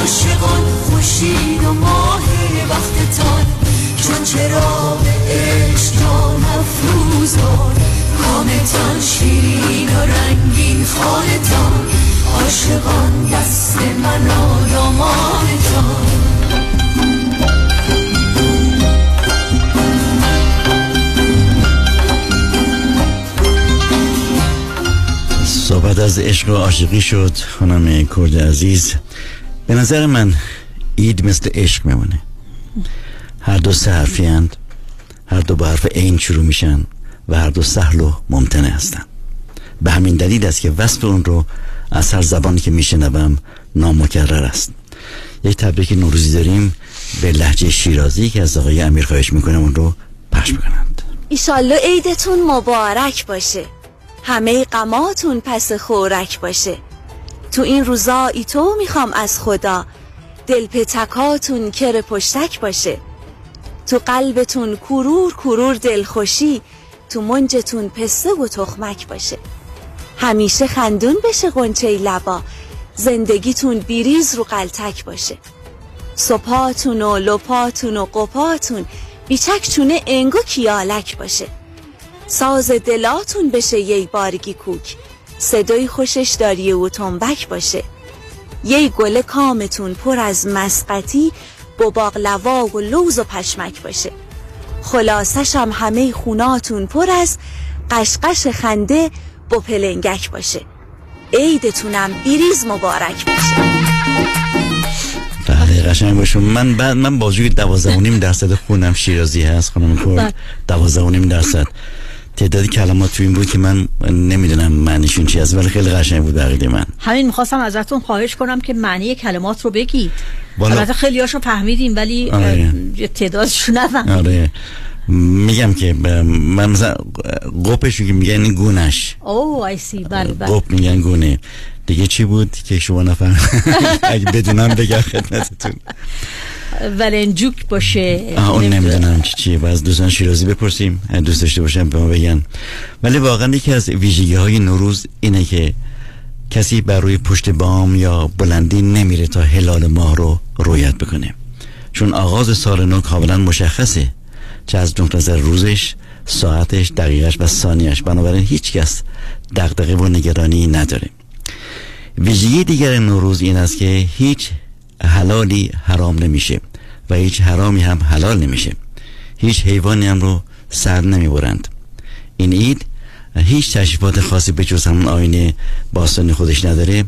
عاشقان خوشید و ماه وقتتان چون چراغ عشق جان افروز باد کامتان شیرین و رنگین خالتان عاشقان دست من و دامانتان. صحبت از عشق و عاشقی شد. خانم کرد عزیز به نظر من اید مثل عشق میمونه. هر دو سه حرفی هند. هر دو با حرف عین شروع میشن و هر دو سهل و ممتنع هستند به همین دلیل است که وصف اون رو از هر زبانی که میشنوم نامکرر است. یک تبریک نوروزی داریم به لحجه شیرازی که از آقای امیر خواهش می‌کنم اون رو پخش می‌کنند ایشالله عیدتون مبارک باشه. همه غماتون پس خورک باشه. تو این روزا ای تو می‌خوام از خدا. دلپتکاتون کر پشتک باشه. تو قلبتون کرور کرور دلخوشی تو منجتون پسته و تخمک باشه. همیشه خندون بشه قنچه لبا. زندگیتون بیریز رو قلتک باشه. سپاتون و لپاتون و قپاتون بیچک چونه انگو کیالک باشه. ساز دلاتون بشه یه بارگی کوک. صدای خوشش داری و تنبک باشه. یه گل کامتون پر از مسقطی با باقلوا و لوز و پشمک باشه. خلاصش هم همه خوناتون پر از قشقش خنده با پلنگک باشه. عیدتونم بیریز مبارک باشه. بله قشنگ باشون من بعد من بازوی دوازده و نیم درصد خونم شیرازی هست خانم بله. کرد دوازده و نیم درصد. تعدادی کلمات تو این بود که من نمی‌دونم معنیشون چی هست ولی خیلی قشنگ بود بقیده من. همین می‌خواستم ازتون خواهش کنم که معنی کلمات رو بگید. والا- البته خیلی هاشو فهمیدیم ولی آره. اه، یه تعدادشو نفهمیدیم. آره. میگم که من مثلا قپش که میگن گونش. اوه آی سی بله بله. قپ میگن گونه. دیگه چی بود که شما نفهم اگه بدونم بگم خدمتتون. ولنجوک باشه. اون نمی‌دونم. چی چیه. و از دوستان شیرازی بپرسیم. دوست داشته باشم به ما بگن. ولی واقعا یکی از ویژگی های نوروز اینه که کسی بر روی پشت بام یا بلندی نمیره تا هلال ماه رو رویت بکنه. چون آغاز سال نو کاملا مشخصه. چه از نقطه نظر روزش ساعتش دقیقش و ثانیش بنابراین هیچ کس دغدغه و نگرانی نداره. ویژگی دیگر نوروز این است که هیچ حلالی حرام نمیشه. و هیچ حرامی هم حلال نمیشه هیچ حیوانی هم رو سر نمی‌برند این عید هیچ تشریفات خاصی به جز همون آینه باستانی خودش نداره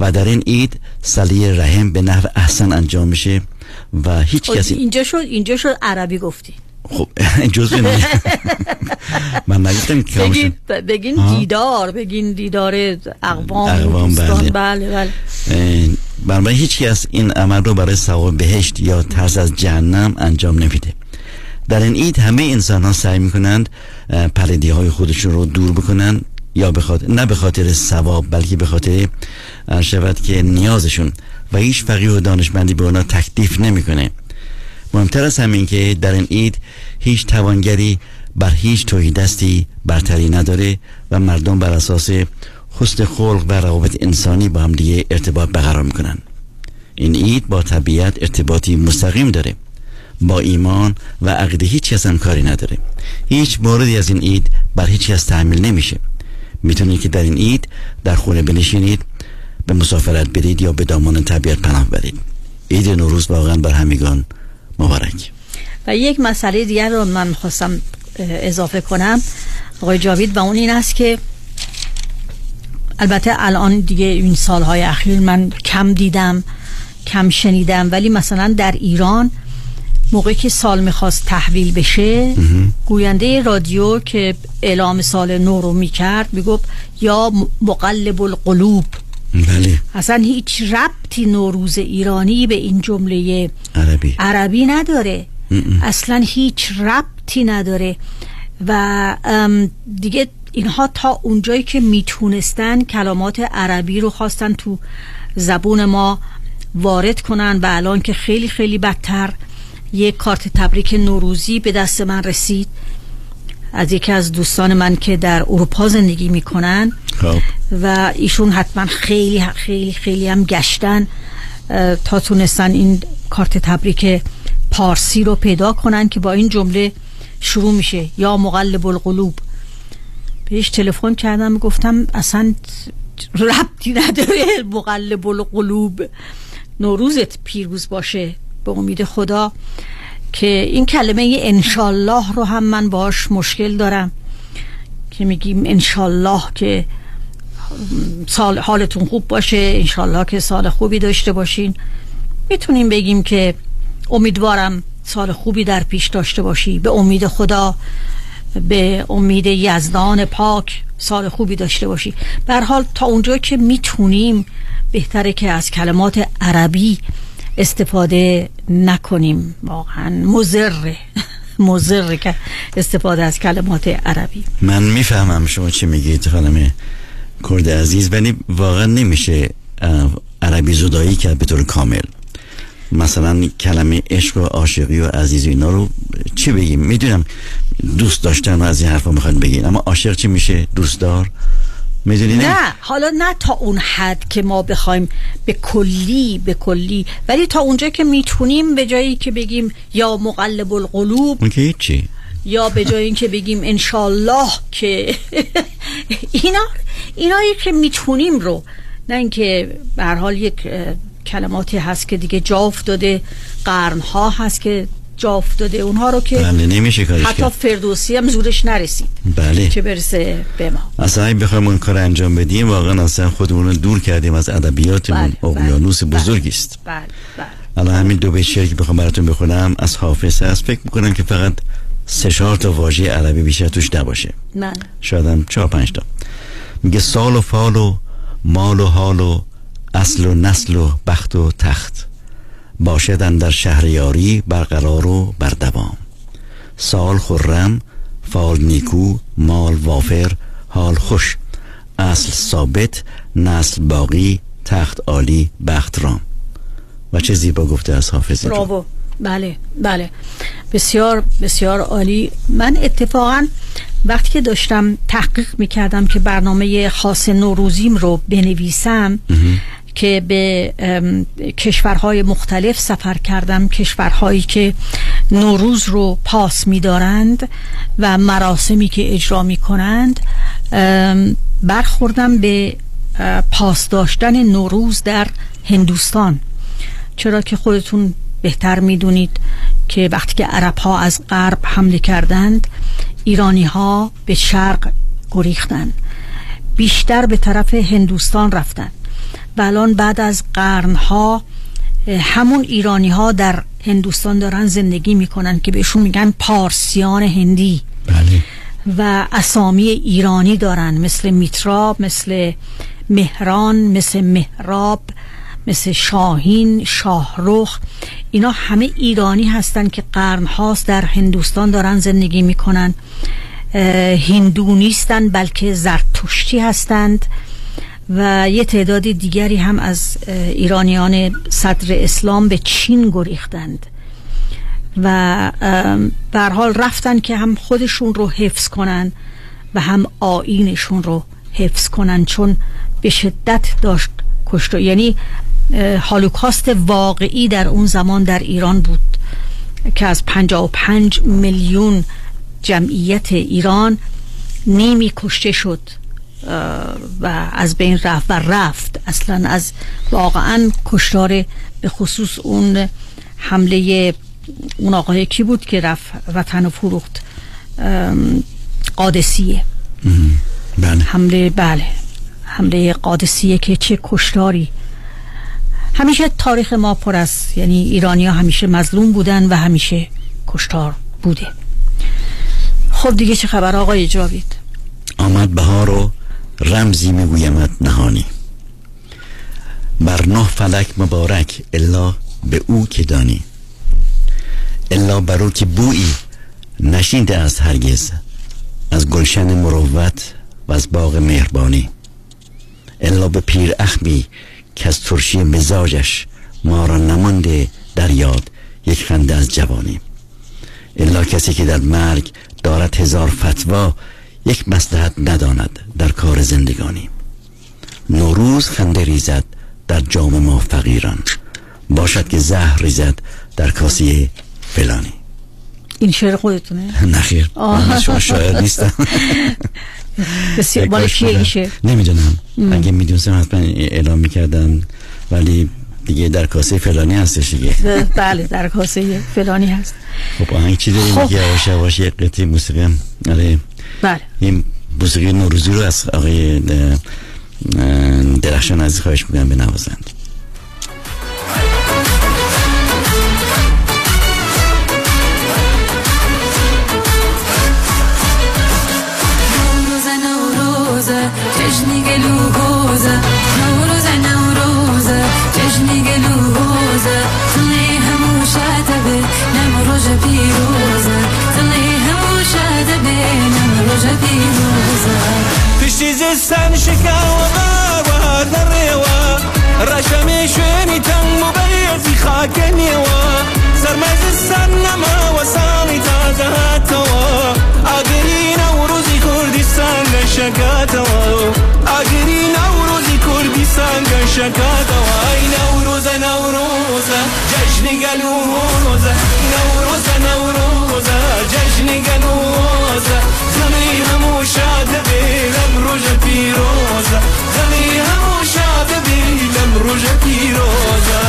و در این عید سلیه رحم به نحو احسن انجام میشه و هیچ خب، کسی اینجا شد اینجا شد عربی گفتی خب جزء من نگفتم که بگین بگین. دیدار بگین دیدار اقوام اقوام،. بله. بله بله بنابراین هیچ کس این عمل رو برای ثواب بهشت یا ترس از جهنم انجام نمیده. در این عید همه انسان ها سعی می‌کنند پلیدی های خودشون رو دور بکنن یا به خاطر نه به خاطر ثواب بلکه به خاطر شود که نیازشون. و هیچ فقیه و دانشمندی به اونا تکلیف نمی‌کنه. مهمتر از همین که در این عید هیچ توانگری بر هیچ توهی دستی برتری نداره و مردم بر اساس حسن خلق و روابط انسانی با هم دیگه ارتباط برقرار می‌کنن. این عید با طبیعت ارتباطی مستقیم داره. با ایمان و عقیده هیچ کس کاری نداره. هیچ موردی از این عید بر هیچ کس تحمیل نمیشه. می‌تونید که در این عید در خونه بنشینید به مسافرت برید یا به دامان طبیعت پناه برید. عید نوروز واقعا بر همگان مبارک. و یک مسئله دیگر رو من خواستم اضافه کنم. آقای جاوید و اون این است که البته الان دیگه این سالهای اخیر من کم دیدم کم شنیدم. ولی مثلا در ایران موقعی که سال می‌خواست تحویل بشه گوینده رادیو که اعلام سال نو رو می‌کرد می‌گفت یا مقلب القلوب. بله. اصلا هیچ ربطی نوروز ایرانی به این جمله عربی. عربی نداره. اصلا هیچ ربطی نداره. و دیگه اینها تا اونجایی که می‌تونستن کلمات عربی رو خواستن تو زبون ما وارد کنن و الان که خیلی خیلی بدتر یک کارت تبریک نوروزی به دست من رسید. از یکی از دوستان من که در اروپا زندگی می‌کنن خب. و ایشون حتما خیلی خیلی خیلی هم گشتن تا تونستن این کارت تبریک پارسی رو پیدا کنن که با این جمله شروع میشه. یا مقلب القلوب. بهش تلفن کردم گفتم اصلا ربطی نداره مقلب القلوب. نوروزت پیروز باشه به امید خدا که این کلمه انشالله رو هم من باش مشکل دارم که میگیم انشالله که سال حالتون خوب باشه انشالله که سال خوبی داشته باشین. می‌تونیم بگیم که امیدوارم سال خوبی در پیش داشته باشی. به امید خدا به امید یزدان پاک سال خوبی داشته باشی. به هر حال تا اونجا که می‌تونیم بهتره که از کلمات عربی استفاده نکنیم. واقعا مزره مزره که استفاده از کلمات عربی. من می‌فهمم شما چی میگید خانم کرد عزیز ولی واقعا نمیشه عربی زدایی کرد به طور کامل. مثلا کلمه عشق و عاشقی و عزیزی اینا رو چی بگیم؟ می‌دونم دوست داشتن و از این حرفا می‌خوان بگین اما عاشق چی میشه؟ دوستدار؟ می‌دونی نه؟ حالا نه تا اون حد که ما بخوایم به کلی به کلی ولی تا اونجا که می‌تونیم به جایی که بگیم یا مقلب القلوب اون که هیچی. یا به جای اینکه بگیم انشالله که اینا اینایی که می‌تونیم رو نه اینکه به حال یک کلماتی هست که دیگه جا افتاده قرنها هست که جا افتاده اونها رو که بله نمیشه کارش حتی کرد. فردوسی هم زورش نرسید. بله. چه برسه به ما. اصلا اگه بخوایم اون کار انجام بدیم واقعا اصلا خودمون رو دور کردیم از ادبیاتمون. اقیانوس بزرگی است. بله بله. الان همین دو بیت که بخوام براتون بخونم از حافظ هست. فکر می‌کنم که فقط سه چهار تا واژه عربی بیشتر توش نباشه. من شاید هم چهار پنج تا. میگه سال و فال و مال و حال و اصل و نسل و بخت و تخت. باشدن در شهریاری برقرار و بر دوام سال خرم فال نیکو مال وافر حال خوش. اصل ثابت نسل باقی تخت عالی بخت رام. و چه زیبا گفته از حافظ براو بله بله. بسیار بسیار عالی. من اتفاقا وقتی که داشتم تحقیق می‌کردم که برنامه خاص نوروزیم رو بنویسم که به کشورهای مختلف سفر کردم کشورهایی که نوروز رو پاس میدارند و مراسمی که اجرا می‌کنند ام، برخوردم به پاس داشتن نوروز در هندوستان. چرا که خودتون بهتر می‌دونید که وقتی که عرب ها از غرب حمله کردند ایرانی ها به شرق گریختند. بیشتر به طرف هندوستان رفتن و الان بعد از قرنها همون ایرانی ها در هندوستان دارن زندگی می‌کنن که بهشون میگن پارسیان هندی. و اسامی ایرانی دارن مثل میتراب مثل مهران مثل مهراب مثل شاهین شاهرخ. اینا همه ایرانی هستن که قرن هاست در هندوستان دارن زندگی می‌کنن. هندو نیستن بلکه زرتشتی هستند. و یه تعداد دیگری هم از ایرانیان صدر اسلام به چین گریختند. و هر حال رفتن که هم خودشون رو حفظ کنن و هم آینشون رو حفظ کنن چون به شدت داشت کشت یعنی هالوکاست واقعی در اون زمان در ایران بود که از 55 میلیون جمعیت ایران نیمی کشته شد. و از بین رفت و رفت. اصلا از واقعا کشتار به خصوص اون حمله اون آقای کی بود که رفت وطن و فروخت قادسیه. بله. حمله بله. حمله قادسیه که چه کشتاری. همیشه تاریخ ما پر است یعنی ایرانی ها همیشه مظلوم بودن و همیشه کشتار بوده. خب دیگه چه خبر آقای جاوید؟ آمد بهار و رمزی میگویمت نهانی. بر نه فلک مبارک الا به او که دانی. الا بر او که بویی نشینده است هرگز از گلشن مروت و از باغ مهربانی. الا به پیر اخمی که از ترشی مزاجش ما را نمانده در یاد یک خنده از جوانی. الا کسی که در مرگ دارد هزار فتوا یک مصلحت نداند در کار زندگانی. نوروز خنده ریزد در جام ما فقیران. باشد که زهر ریزد در کاسه فلانی. این شعر خودتونه؟ نخیر. من شما شاعر نیستم. بسیار مال کیه این شعر نمی‌دونم. اگه می‌دونستم حتما اعلام می‌کردم ولی دیگه در کاسه فلانی هستش دیگه. بله در کاسه فلانی هست. خب آهنگ چی داریم؟ خب. یواش یواش یک قطعه موسیقی هم. آره. بله. این موسیقی نوروزی رو از آقای درخشان عزیز خواهش می‌کنم بنوازند. عجني قلوزة خليها موشة نعم بي نمرج بيروزة خليها موشة بي نمرج بيروزة تشتي زستان شكاوة وار للريوة رشمي شيني تن مبيع في خاكني وا سرمز السنة ما وصالي تازهات توا أقلينا ورو کوردستان گەشەکاتەوە ئاگری نەوروزی کوردستان گەشەکاتەوە ئەی نەوروزە نەوروزە جەژنی گەلووزە نەوروزە نەوروزە جەژنی گەلووزە زەمی هەموو شادە بێ لەم ڕۆژە پیرۆزە زەمی هەموو شادە بێ لەم ڕۆژە پیرۆزە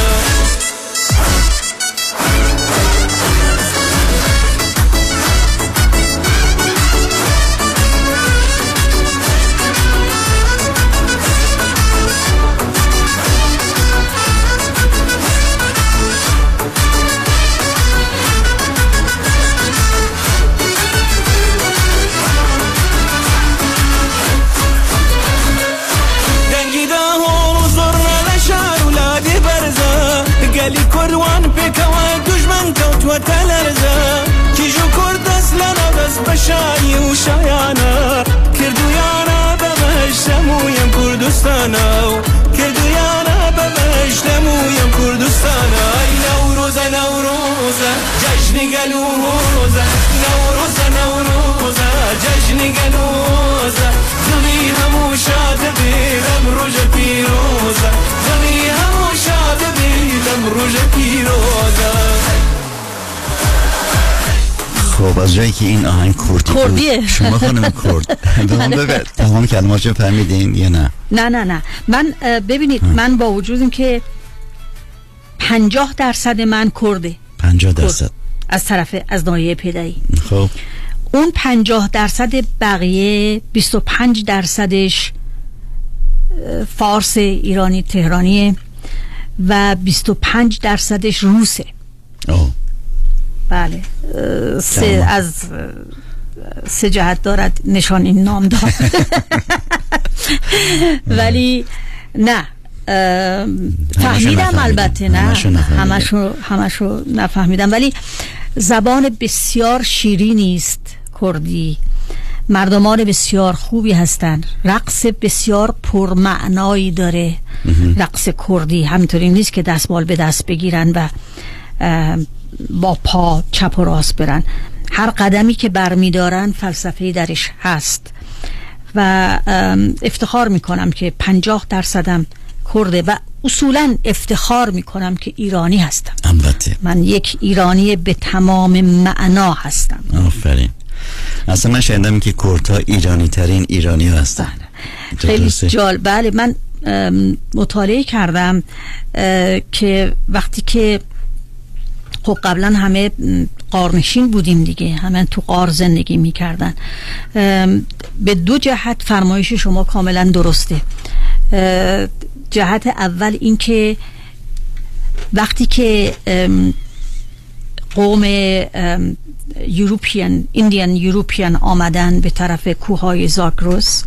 گەلی کوردوان پێکەوە دوژمن کەوتوەتە لەرزە کیژ و کورد دەست لە نەدەست بە شایی و شایانە کردویانە بەمەش دەمویم کوردستانە و کردویانە بەمەش دەمویم ئەی نەورۆزە نەورۆزە جەژنی گەلوۆزە نەورۆزە نەورۆزە جەژنی گەلوۆزە دڵی هەموو شادە بێ لەم ڕۆژە پیرۆزە هەموو بێ لەم ڕۆژە پیرۆزە خب از جایی که این آهنگ کردی کردیه. شما خانم کرد بگو، تمام کلمات رو فهمیدین یا نه؟ نه نه نه. من ببینید من با وجود این که پنجاه درصد من کرده. 50 درصد. از طرف از ناحیه پدری خب. اون پنجاه درصد بقیه 25 درصدش فارس ایرانی تهرانیه. و 25 درصدش روسه آه. بله سه. از سه جهت دارد نشان این نام دار ولی نه فهمیدم. البته نه. همشو همشو نفهمیدم ولی زبان بسیار شیرینی است کردی مردمان بسیار خوبی هستند رقص بسیار پرمعنایی داره. رقص کردی همینطوری نیست که دستمال به دست بگیرن و با پا چپ و راست برن. هر قدمی که برمیدارن فلسفه درش هست. و افتخار می‌کنم که پنجاه درصدم کرده و اصولا افتخار می‌کنم که ایرانی هستم. البته. من یک ایرانی به تمام معنا هستم. آفرین. اصلا من شنیدم که کورتا ایرانی ترین ایرانی هستن خیلی درسته؟ جال بله من مطالعه کردم که وقتی که خب قبلا همه قارنشین بودیم دیگه همه تو قار زندگی می‌کردن. به دو جهت فرمایش شما کاملا درسته. جهت اول اینکه وقتی که قوم ام، یوروپیان ایندیان یوروپیان آمدن به طرف کوههای زاگروس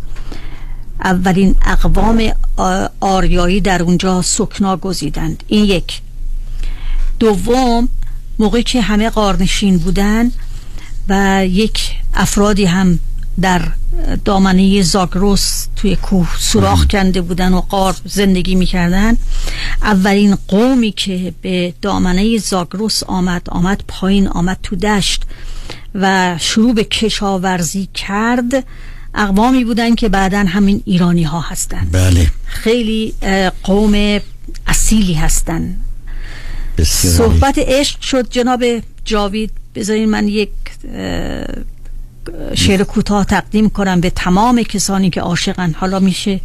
اولین اقوام آریایی در اونجا سکنا گزیدند. این یک. دوم موقعی که همه قارنشین بودن و یک افرادی هم در دامنه زاگروس توی کوه سوراخ کنده بودن و قار زندگی می‌کردن. اولین قومی که به دامنه زاگروس آمد آمد پایین آمد تو دشت و شروع به کشاورزی کرد اقوامی بودن که بعدا همین ایرانی ها هستن. بله. خیلی قوم اصیلی هستن. بسیار عالی. صحبت عشق شد. جناب جاوید بذارین من یک شعر کوتاه تقدیم کنم به تمام کسانی که عاشقن. حالا میشه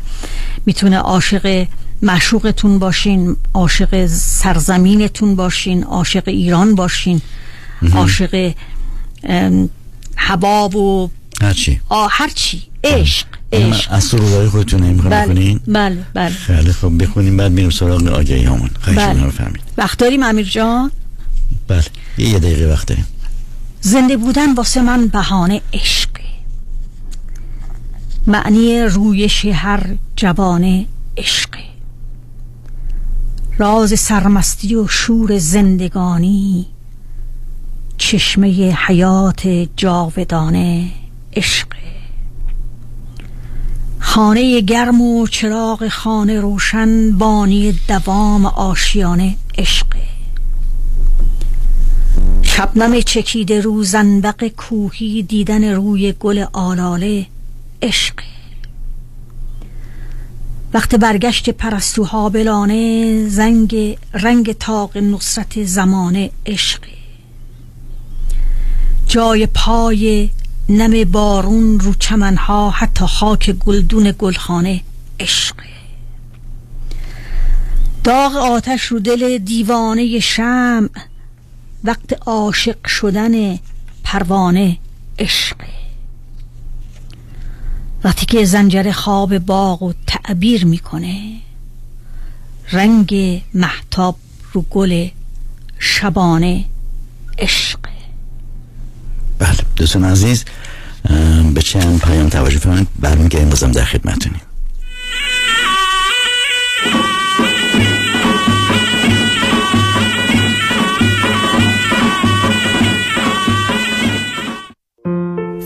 می‌تونه عاشق مشوقتون باشین عاشق سرزمینتون باشین عاشق ایران باشین عاشق حباب و هرچی. هرچی. عشق عشق. از سرودهای خودتون نمی‌خوام بله بکنین؟ بله بله. خیلی خب بخونیم بعد میریم سراغ آگهی همون خواهش بله. می‌کنم بفرمایید وقت داریم امیر جان؟ بله. یه دقیقه وقت داریم. زنده بودن واسه من بهانه عشق. معنی رویش هر جوانه عشق. راز سرمستی و شور زندگانی چشمه حیات جاودانه عشق. خانه گرم و چراغ خانه روشن بانی دوام آشیانه عشق. شبنم چکیده رو زنبق کوهی دیدن روی گل آلاله عشق. وقت برگشت پرستوها بلانه زنگ رنگ تاق نصرت زمانه عشق. جای پای نم بارون رو چمنها حتی خاک گلدون گلخانه عشق. داغ آتش رو دل دیوانه شمع وقت عاشق شدن پروانه عشق. وقتی که زنجر خواب باغ و تعبیر می‌کنه. رنگ محتاب رو گل شبانه عشق. بله دوستان عزیز به چند پیام توجه فرمایید؟ برمیگردیم بازم در خدمتتونیم.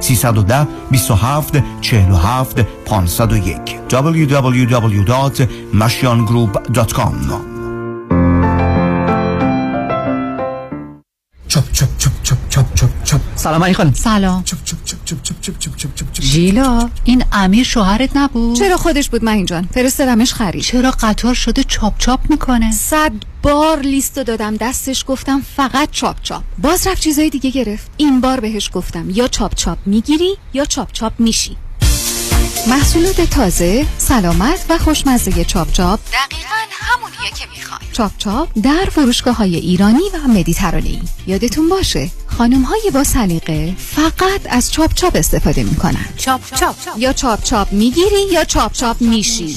310 27 47 501 www.mashiangroup.com چپ چپ چپ چپ چپ چپ چپ سلام علی خانم سلام. چپ چپ چپ چپ چپ چپ چپ چپ چپ ژیلا این امیر شوهرت نبود؟ چرا خودش بود من جان؟ فرستادمش خرید. چرا قطار شده چاپ چاپ می‌کنه؟ صد بار لیستو دادم دستش گفتم فقط چاپ چاپ. باز رفت چیزای دیگه گرفت. این بار بهش گفتم یا چاپ چاپ می‌گیری یا چاپ چاپ میشی. محصولات تازه سلامت و خوشمزه چاپ چاپ. دقیقا همونیه که می‌خوای. چاپ چاپ در فروشگاه های ایرانی و مدیترانه‌ای. یادتون باشه خانم های با سلیقه فقط از چاپ چاپ استفاده می‌کنن. چاپ چاپ. یا چاپ چاپ می‌گیری یا چاپ چاپ میشی.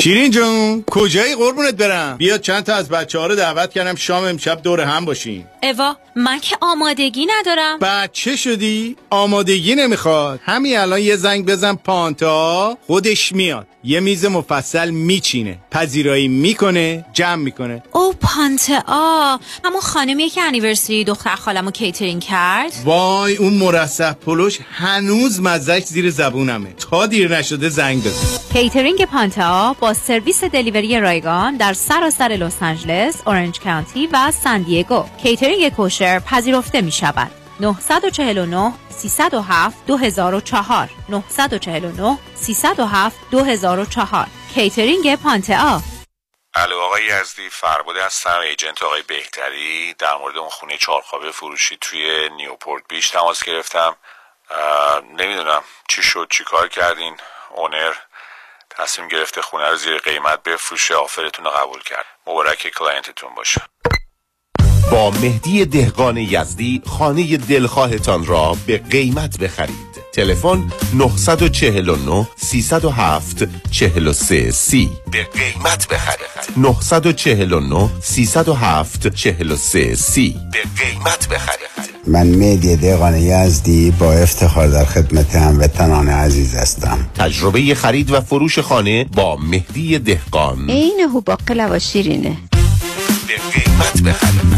شیرین جون کجایی؟ قربونت برم. بیا چند تا از بچه ها رو دعوت کردم شام امشب دور هم باشیم. اوا من که آمادگی ندارم. بچه شدی؟ آمادگی نمی‌خواد. همین الان یه زنگ بزن پانتا خودش میاد. یه میز مفصل میچینه پذیرایی می‌کنه جمع می‌کنه. اوه پانتا همون خانمی که anniversary دختر خالمو کیترینگ کرد. وای اون مرصع پلوش هنوز مزش زیر زبونمه. تا دیر نشده زنگ بزن. کیترینگ پانتا با سرویس delivery رایگان در سراسر لس آنجلس، اورنج کانتی و سان دیگو. catering kosher پذیرفته می شود. 949 307 2004 949 307 2004 کیترینگ پانتا الو آقای یزدی فرباده هستم agent آقای بهتری در مورد اون خونه چهارخوابه فروشی توی Newport Beach تماس گرفتم. نمی‌دونم چی شد چی کار کردین owner؟ تصمیم گرفته خونه رو زیر قیمت بفروشه offer تون رو قبول کرد. مبارک client تون باشه. با مهدی دهقان یزدی خانه دلخواهتان را به قیمت بخرید. تلفن 949 307 43 سی. به قیمت بخرید 949 307 43 سی. به قیمت بخرید من مهدی دهقان یزدی با افتخار در خدمت هموطنان عزیز هستم. تجربه خرید و فروش خانه با مهدی دهقان. عینهو باقلوا شیرینه به قیمت بخرید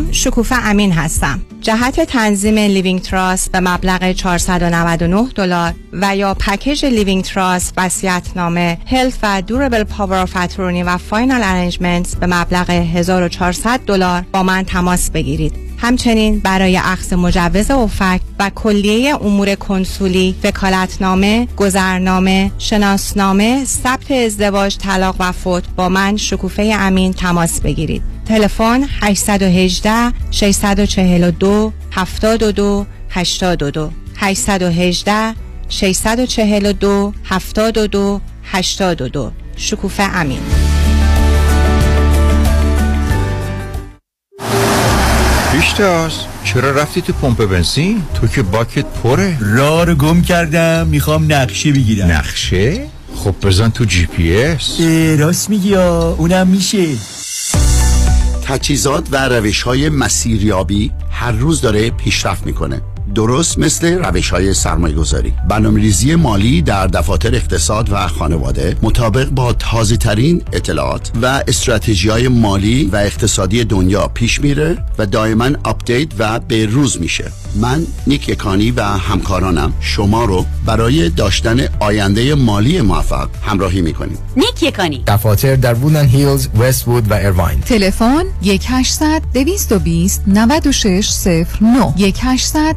سلام شکوفه امین هستم. جهت تنظیم living trust به مبلغ 499 دلار و یا پکیج living trust نامه health و durable power attorney و final arrangements به مبلغ 1400 دلار با من تماس بگیرید. همچنین برای اخذ مجوز OFAC و کلیه امور کنسولی، وکالتنامه، گذرنامه، شناسنامه، ثبت ازدواج، طلاق و فوت با من شکوفه امین تماس بگیرید. تلفن 818 642 72 82 818 642 72 82 شکوفه امین. پیشتاز چرا رفتی تو پمپ بنزین؟ تو که باکت پره. راه رو گم کردم می‌خوام نقشه بگیرم. نقشه؟ خب بزن تو جی پی اس. راست میگی اونم میشه. تجهیزات و روش های مسیریابی هر روز داره پیشرفت می‌کنه. درست مثل روش های سرمایه گذاری برنامه ریزی مالی در دفاتر اقتصاد و خانواده مطابق با تازه ترین اطلاعات و استراتژی های مالی و اقتصادی دنیا پیش میره و دائما update و به روز میشه. من نیک یکانی و همکارانم. شما رو برای داشتن آینده مالی موفق همراهی می‌کنیم. نیک یکانی. دفاتر در Woodland Hills، Westwood و Irvine تلفن 1 800 220 9609 1 800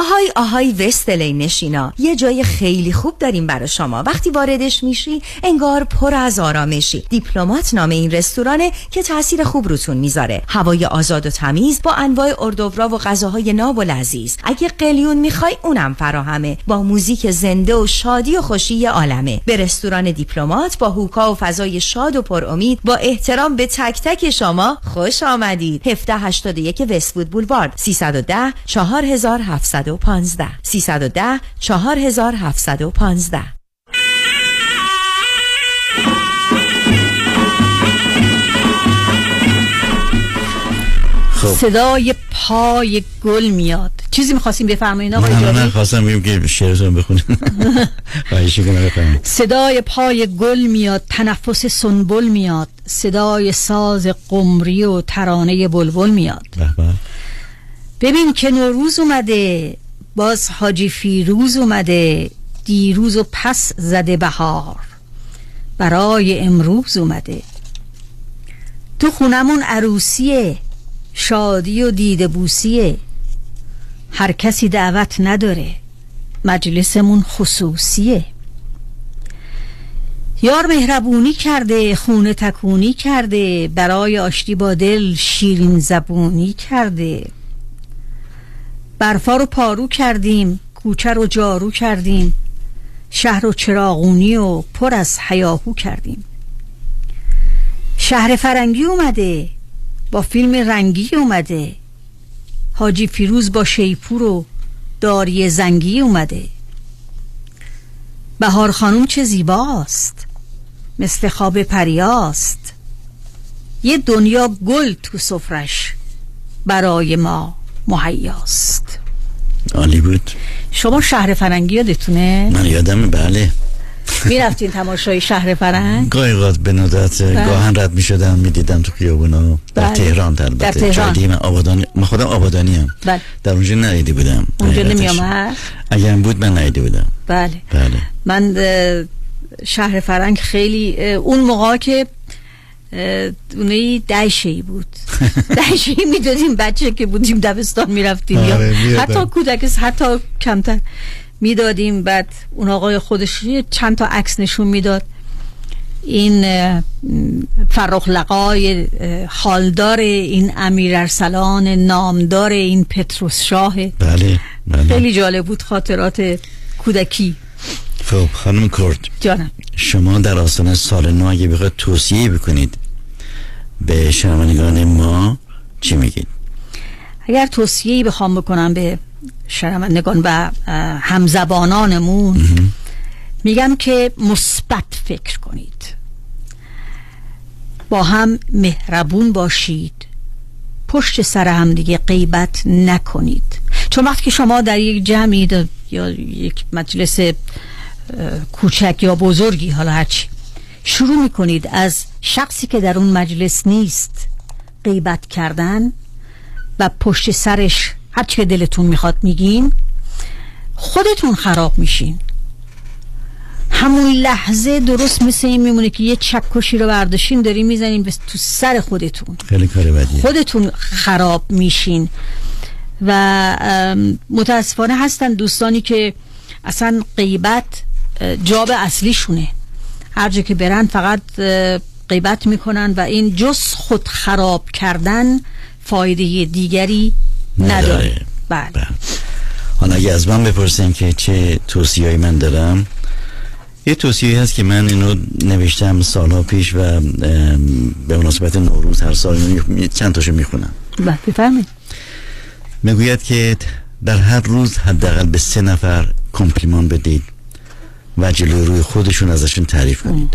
آهای آهای وستلی نشینا. یه جای خیلی خوب داریم برای شما. وقتی واردش میشی انگار پر از آرامشی. دیپلمات نام این رستورانه که تاثیر خوب روتون می‌ذاره. هوای آزاد و تمیز با انواع اردوورا و غذاهای ناب و لذیذ. اگه قلیون می‌خوای اونم فراهمه. با موزیک زنده و شادی و خوشی عالمه. به رستوران دیپلمات با هوکا و فضای شاد و پر امید با احترام به تک تک شما خوش آمدید. 1781 وستوود بولوارد. 310 4715 310 4715 خب. صدای پای گل میاد. چیزی می‌خواستیم بفرمایید آقای نه نه جاوید؟ خواستم بگم که شعرتون بخونیم. صدای پای گل میاد تنفس سنبل میاد. صدای ساز قمری و ترانه بلبل میاد. ببین که نوروز اومده باز حاجی فیروز اومده دیروز و پس زده بهار. برای امروز اومده. تو خونمون عروسیه شادی و دیده بوسیه. هر کسی دعوت نداره مجلسمون خصوصیه. یار مهربونی کرده خونه تکونی کرده برای آشتی با دل شیرین زبونی کرده. برفا رو پارو کردیم کوچه رو جارو کردیم شهر و چراغونی و پر از حیاهو کردیم. شهر فرنگی اومده با فیلم رنگی اومده. حاجی فیروز با شیپور و داری زنگی اومده. بهار خانوم چه زیباست مثل خواب پریاست. یه دنیا گل تو سفرش برای ما. مهیاست عالی بود شما شهر فرنگی یادتونه؟ من یادم بله می‌رفتین تماشای شهر فرنگ؟ گاهی اوقات به ندرت بله. گاهن رد می شدم می دیدم تو خیابونا در بله. تهران در البته تهران. دیگه من آبادانی من خودم آبادانی هم بله در اونجا ندیده بودم اونجا. نمی آمد؟ اگر بود من ندیده بودم بله بله من شهر فرنگ خیلی اون موقع که اه، اونایی دهشهی بود. دهشهی می‌دادیم بچه که بودیم دبستان می‌رفتیم آره،. حتی کودک حتی کمتر می‌دادیم. بعد اون آقای خودش چند تا عکس نشون می‌داد. این فرخ لقای حالدار این امیر ارسلان نامدار این پتروس شاه. بله بله. خیلی جالب بود خاطرات کودکی. خب خانم کرد. جانم. شما در آستانه سال نو اگه بخواید توصیه بکنید به شنوندگان ما چی میگید؟ اگر توصیه‌ای بخوام بکنم به شنوندگان و همزبانانمون میگم که مثبت فکر کنید. با هم مهربون باشید. پشت سر هم دیگه غیبت نکنید. چون وقتی که شما در یک جمعی یا یک مجلس کوچک یا بزرگی حالا هرچی شروع می‌کنید از شخصی که در اون مجلس نیست غیبت کردن و پشت سرش هر چه دلتون می‌خواد میگین خودتون خراب میشین. همون لحظه درست مثل این میمونه که یه چکشی رو برداشتین داری می‌زنین تو سر خودتون. خیلی کار بدیه. خودتون خراب میشین. و متاسفانه هستن دوستانی که اصلا غیبت جاب اصلیشونه. هر جا که برن فقط غیبت می‌کنن و این جز خود خراب کردن فایده دیگری نداره. نداره. بله. حالا اگه از من بپرسین که چه توصیه‌ای من دارم یه توصیه هست که من اینو نوشتم سالها پیش و به مناسبت نوروز هر سال چند تاشو می‌خونم. بله بفرمایید. می‌گوید که در هر روز حداقل به سه نفر کمپلیمان بدید و جلوی روی خودشون ازشون تعریف کنید.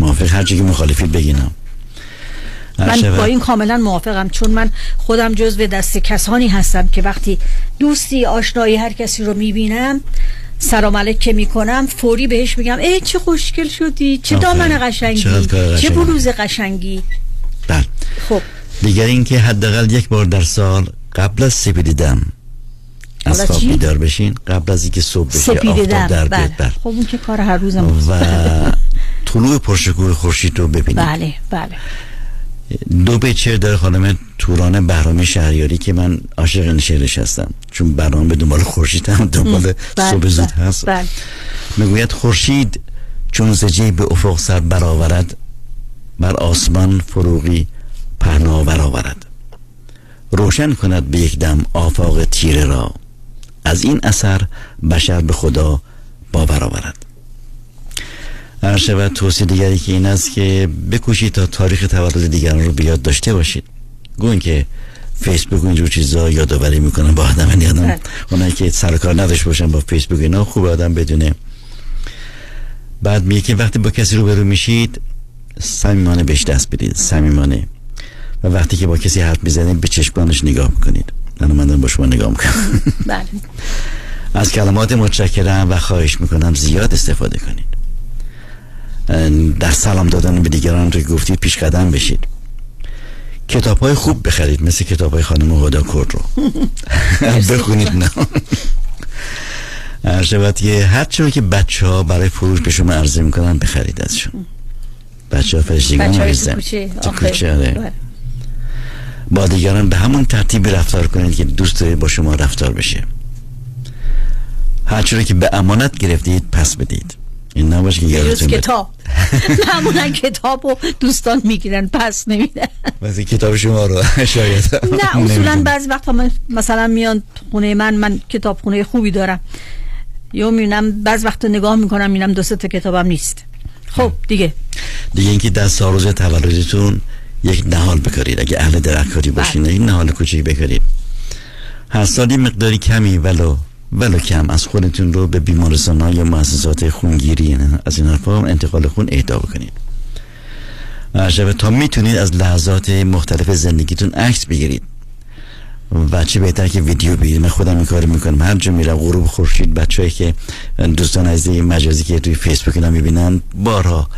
موافق؟ هر که مخالفید بگینم. من با این کاملا موافقم چون من خودم جزو دست کسانی هستم که وقتی دوستی آشنایی هر کسی رو می‌بینم سلام علیک که می‌کنم فوری بهش میگم ای چه خوشگل شدی چه. دامن قشنگی چه. بلوز قشنگی. بله. خب. دیگر اینکه حداقل یک بار در سال قبل از سپیدی دم از خواب؟ بیدار بشین قبل از اینکه صبح بشه آفتاب در بله. بیاد. بله. خب اون که کار هر روزم و طلوع پرشکوه خورشید رو ببینید. بله بله. دو بیچه داره خانم توران بهرامی شهریاری که من عاشق این شعرش هستم. چون برنامه به دنبال خورشید هم دنبال بله، صبح زود بله، هست. می‌گوید خورشید چون زجی به افق سر برآورد بر آسمان فروغی پهنا برآورد روشن کند به یک دم آفاق تیره را. از این اثر بشر به خدا باور آورد. هر شود توصیه دیگری که این است که بکوشید تا تاریخ تولد دیگران رو بیاد داشته باشید. گوین که فیسبوک و اینجور چیزا یادآوری می‌کنن با آدم یعنی آدم بله. اونایی که سر و کار نداشته باشن با فیسبوک اینا خوب آدم بدونه. بعد میگه که وقتی با کسی روبرو میشید صمیمانه بهش دست بدید. صمیمانه. و وقتی که با کسی حرف می‌زنید به چشمانش نگاه می‌کنید. من من دارم با شما نگاه می‌کنم. بله. از کلمات متشکرم و خواهش می‌کنم زیاد استفاده کنید. در سلام دادن به دیگران رو که گفتید پیش قدم بشید. کتاب های خوب بخرید مثل کتاب های خانم هدا کرد رو. بخونید نه هر شود که هر که بچه ها برای فروش به شما عرضه می‌کنن بخرید ازشون. بچه ها فرشتگان بچه‌های عزیزم. تو کوچه تو آخه. کوچه آره. بله. با دیگران به همون ترتیبی رفتار کنید که دوست دارید با شما رفتار بشه. هر چی رو که به امانت گرفتید پس بدید. این نباشه که جز یادتون. کتاب. معمولا کتاب و دوستان می‌گیرن پس نمیدن. مثل کتاب شما رو شاید نه اصولا. بعضی وقتا من مثلا میان خونه من من کتاب خونه خوبی دارم. یا می‌بینم بعض وقتا نگاه می‌کنم می‌بینم دو سه تا کتابم نیست. خب دیگه. دیگه اینکه در سالروز تولدتون یک نهال بکارید اگه اهل درکاری باشین این نهال کوچیک بکارید. هر سال یه مقداری کمی ولو ولو کم از خودتون رو به بیمارستان ها یا مؤسسات خونگیری از این حرفا انتقال خون اهدا بکنید. شب تا می‌تونید از لحظات مختلف زندگیتون عکس بگیرید. و چه بهتر که ویدیو بگیرید من خودم این کارو می‌کنم. هر جا میرم غروب خورشید بچه‌ای که دوستان از مجازی که توی فیسبوک اینا می‌بینن بارها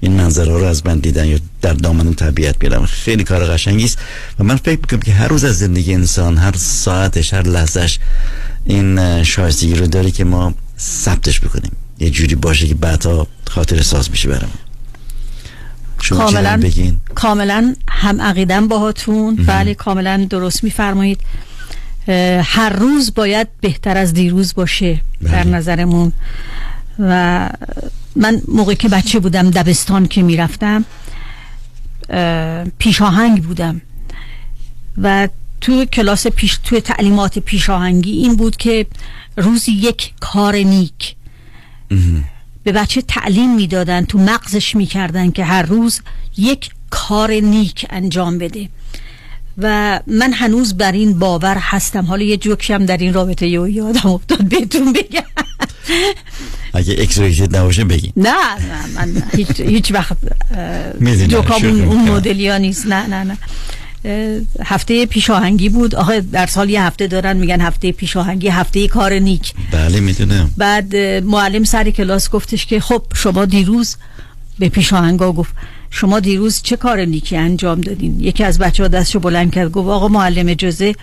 این منظره رو از من دیدن یا در دامن طبیعت بیارم. خیلی کار قشنگی است و من فکر می‌کنم که هر روز از زندگی انسان هر ساعتش هر لحظهش این شایستگی رو داره که ما ثبتش بکنیم. یه جوری باشه که بعدها خاطر ساز میشه برام شما کاملا بگین. کاملا هم عقیدم باهاتون. بله کاملا درست میفرمایید. هر روز باید بهتر از دیروز باشه در نظرمون. و من موقعی که بچه بودم دبستان که می‌رفتم پیشاهنگ بودم. و تو کلاس پیش توی تعلیمات پیشاهنگی این بود که روزی یک کار نیک. به بچه تعلیم می‌دادن تو مغزش می‌کردن که هر روز یک کار نیک انجام بده. و من هنوز بر این باور هستم. حالا یه جوکی هم در این رابطه یه یادم افتاد بهتون بگم. اگه expression نباشه بگین. نه نه من هیچ, هیچ وقت جوکام اون, اون می‌کنم. مدلی ها نیست. نه نه نه. هفته پیشاهنگی بود. آخه در سال یه هفته دارن میگن هفته پیشاهنگی هفته کار نیک. بله می‌دونم. بعد معلم سر کلاس گفتش که خب شما دیروز به پیشاهنگا گفت شما دیروز چه کار نیکی انجام دادین؟ یکی از بچه ها دستشو بلند کرد گفت آقا معلم اجازه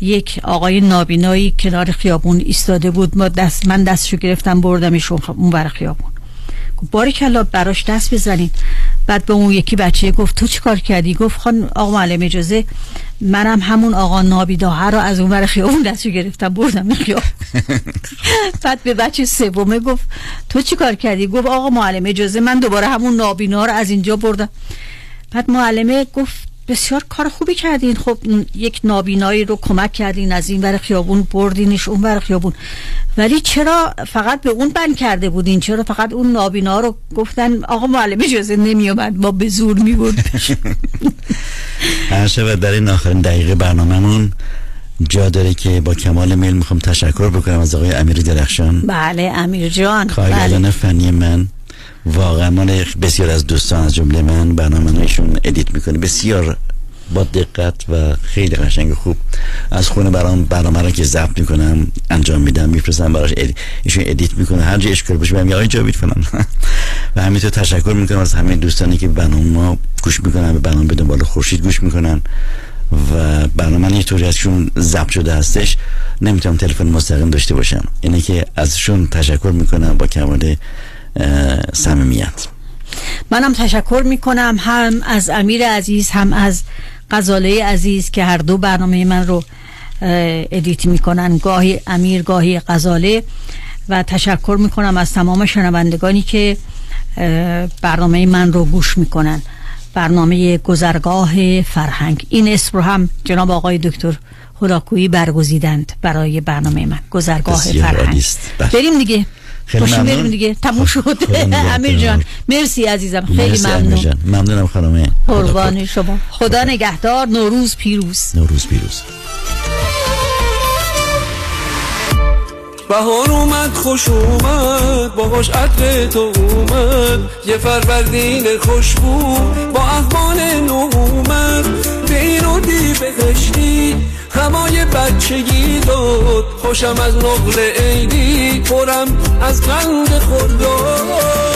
یک آقای نابینایی کنار خیابون ایستاده بود. ما دست من دستشو گرفتم بردمش اون ور خیابون. گفت باری کلا براش دست بزنین. بعد به اون یکی بچه گفت تو چی کار کردی؟ گفت خان آقا معلم اجازه منم همون آقا نابیداه رو از اون ور خیابون دستشو گرفتم بردم خیابون. بعد به بچه سومه گفت تو چی کار کردی؟ گفت آقا معلم اجازه من دوباره همون نابینا رو از اینجا بردم. بعد معلمه گفت بسیار کار خوبی کردین. خب یک نابینایی رو کمک کردین از این ور خیابون بردینش اون ور خیابون. ولی چرا فقط به اون بند کرده بودین؟ چرا فقط اون نابینا رو گفتن آقا معلم اجازه نمیومد ما به زور می‌برد هر شود در این آخرین دقیقه برنامهمون جا داره که با کمال میل می‌خوام تشکر بکنم از آقای امیر درخشان. بله امیر جان. کارگردان بله. فنی من. واقعا مال بسیار از دوستان از جمله من برنامه ایشون ادیت می‌کنه. بسیار با دقت و خیلی قشنگ خوب از خونه برام برنامه رو که ضبط می‌کنم انجام میدم میفرستم براش ادی... ایشون ادیت می‌کنه. هر جا اشکال باشه بهم آقای جاوید فلان. و همینطور تشکر می‌کنم از همه دوستانی که برنامه ما گوش می‌کنن به برنامه به دنبال خورشید گوش می‌کنن و برنامه یه طوری ازشون ضبط شده هستش نمی‌تونم تلفن مستقیم داشته باشم. اینه که ازشون تشکر می‌کنم با کمال صمیمیت. منم تشکر می‌کنم هم از امیر عزیز هم از غزاله عزیز که هر دو برنامه من رو ادیت می‌کنن. گاهی امیر گاهی غزاله. و تشکر می‌کنم از تمام شنوندگانی که برنامه من رو گوش می‌کنن. برنامه گذرگاه فرهنگ. این اسم رو هم جناب آقای دکتر هلاکویی برگزیدند برای برنامه من. گذرگاه فرهنگ. بله. بریم دیگه. خیلی ممنون. بریم دیگه. تموم شد. خدا نگهدار. امیر جان مرسی عزیزم. خیلی ممنون. جان. ممنونم خانم قربان شما. خدا نگهدار. نوروز پیروز. نوروز پیروز. بهار اومد خوش اومد. باهاش عطر تو اومد. یه فروردین خوشبو با احوال نو اومد. به این و دی بهشتی. همای بچگی داد. خوشم از نقل عیدی پرم از قند خورداد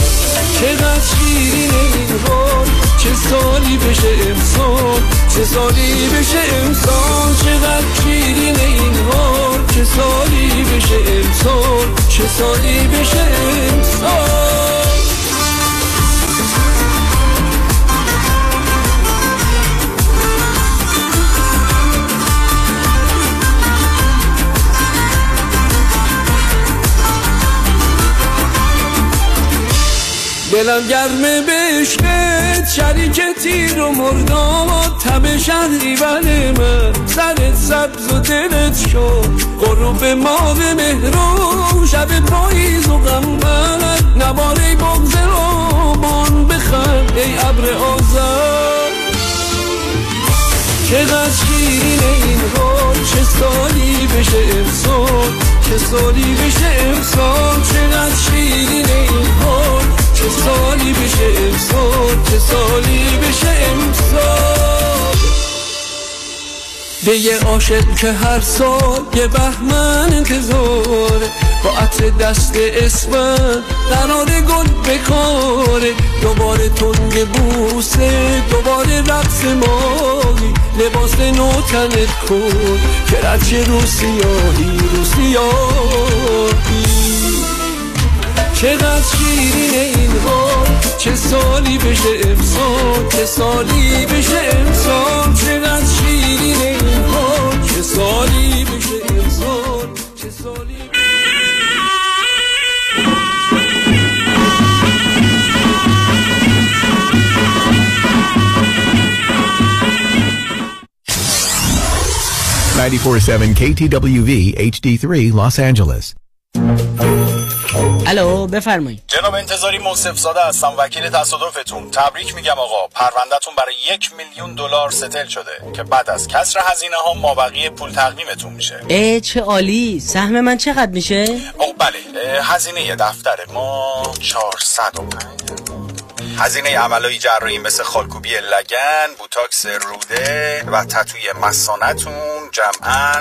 چقدر شیرین این حال چه سالی بشه امسال چه سالی بشه امسال چقدر شیرین این حال چه سالی بشه امسال چه سالی بشه امسال دلم گرمه بشکت شریک تیر و مرداد تب شهری بله من. سرت سبز و دلت شد غروب ماه مهرو شب پاییز و غمبر نباره بغز روبان بخند ای ابر آزاد چقدر شیرین این حال چه سالی بشه امسال چه سالی بشه امسال چقدر شیرین این حال چه سالی بشه امسال؟ چه سالی بشه امسال؟ یه عاشق که هر سال یه بهمن انتظاره. با عطر دست اسمن قرار گل بکاره. دوباره تنگ بوسه دوباره رقص ماهی. لباس نو تنت کن که رچه رو سیاهی رو سیاهی. چقدر شیرین این حال چه سالی بشه امسال چه سالی بشه امسال چقدر شیرین این حال چه سالی بشه امسال چه سالی Ninety-four-seven KTWV HD3 Los Angeles. الو بفرمایید. جناب انتظاری موصف زاده هستم وکیل تصادفتون. تبریک میگم آقا پروندهتون برای یک میلیون دلار ستل شده که بعد از کسر هزینه ها مابقی پول تقدیمتون میشه. اه چه عالی. سهم من چقدر میشه؟ او بله هزینه دفتر ما 405 هزینه عملای جراحی مثل خالکوبی لگن بوتاکس روده و تتوی مسانتون جمعا.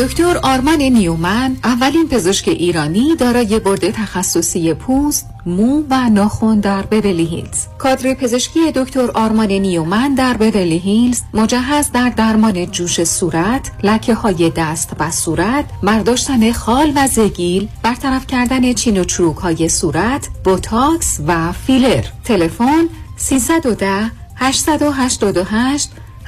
دکتر آرمان نیومن اولین پزشک ایرانی دارای board تخصصی پوست، مو و ناخن در Beverly Hills. کادر پزشکی دکتر آرمان نیومن در Beverly Hills مجهز در درمان جوش صورت، لکه های دست و صورت، برداشتن خال و زگیل، برطرف کردن چین و چروک های صورت، بوتاکس و فیلر. تلفن 310 888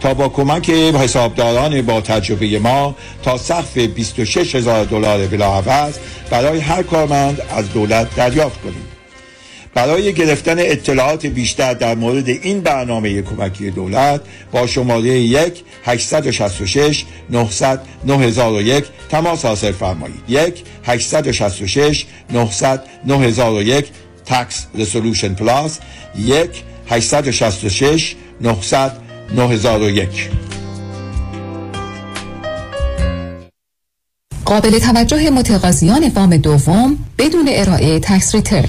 تا با کمک حسابداران با تجربه ما تا سقف 26 هزار دلار بلاعوض برای هر کارمند از دولت دریافت کنید برای گرفتن اطلاعات بیشتر در مورد این برنامه کمکی دولت با شماره 1 866 900 9001 تماس حاصل فرمایید. 1 866 900 9001 Tax Resolution Plus 1 866 900 9001 قابل توجه متقاضیان وام دوم بدون ارائه tax return.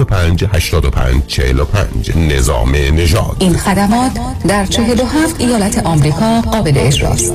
85 45 نظام نژاد. این خدمات در 47 ایالت آمریکا قابل اجراست.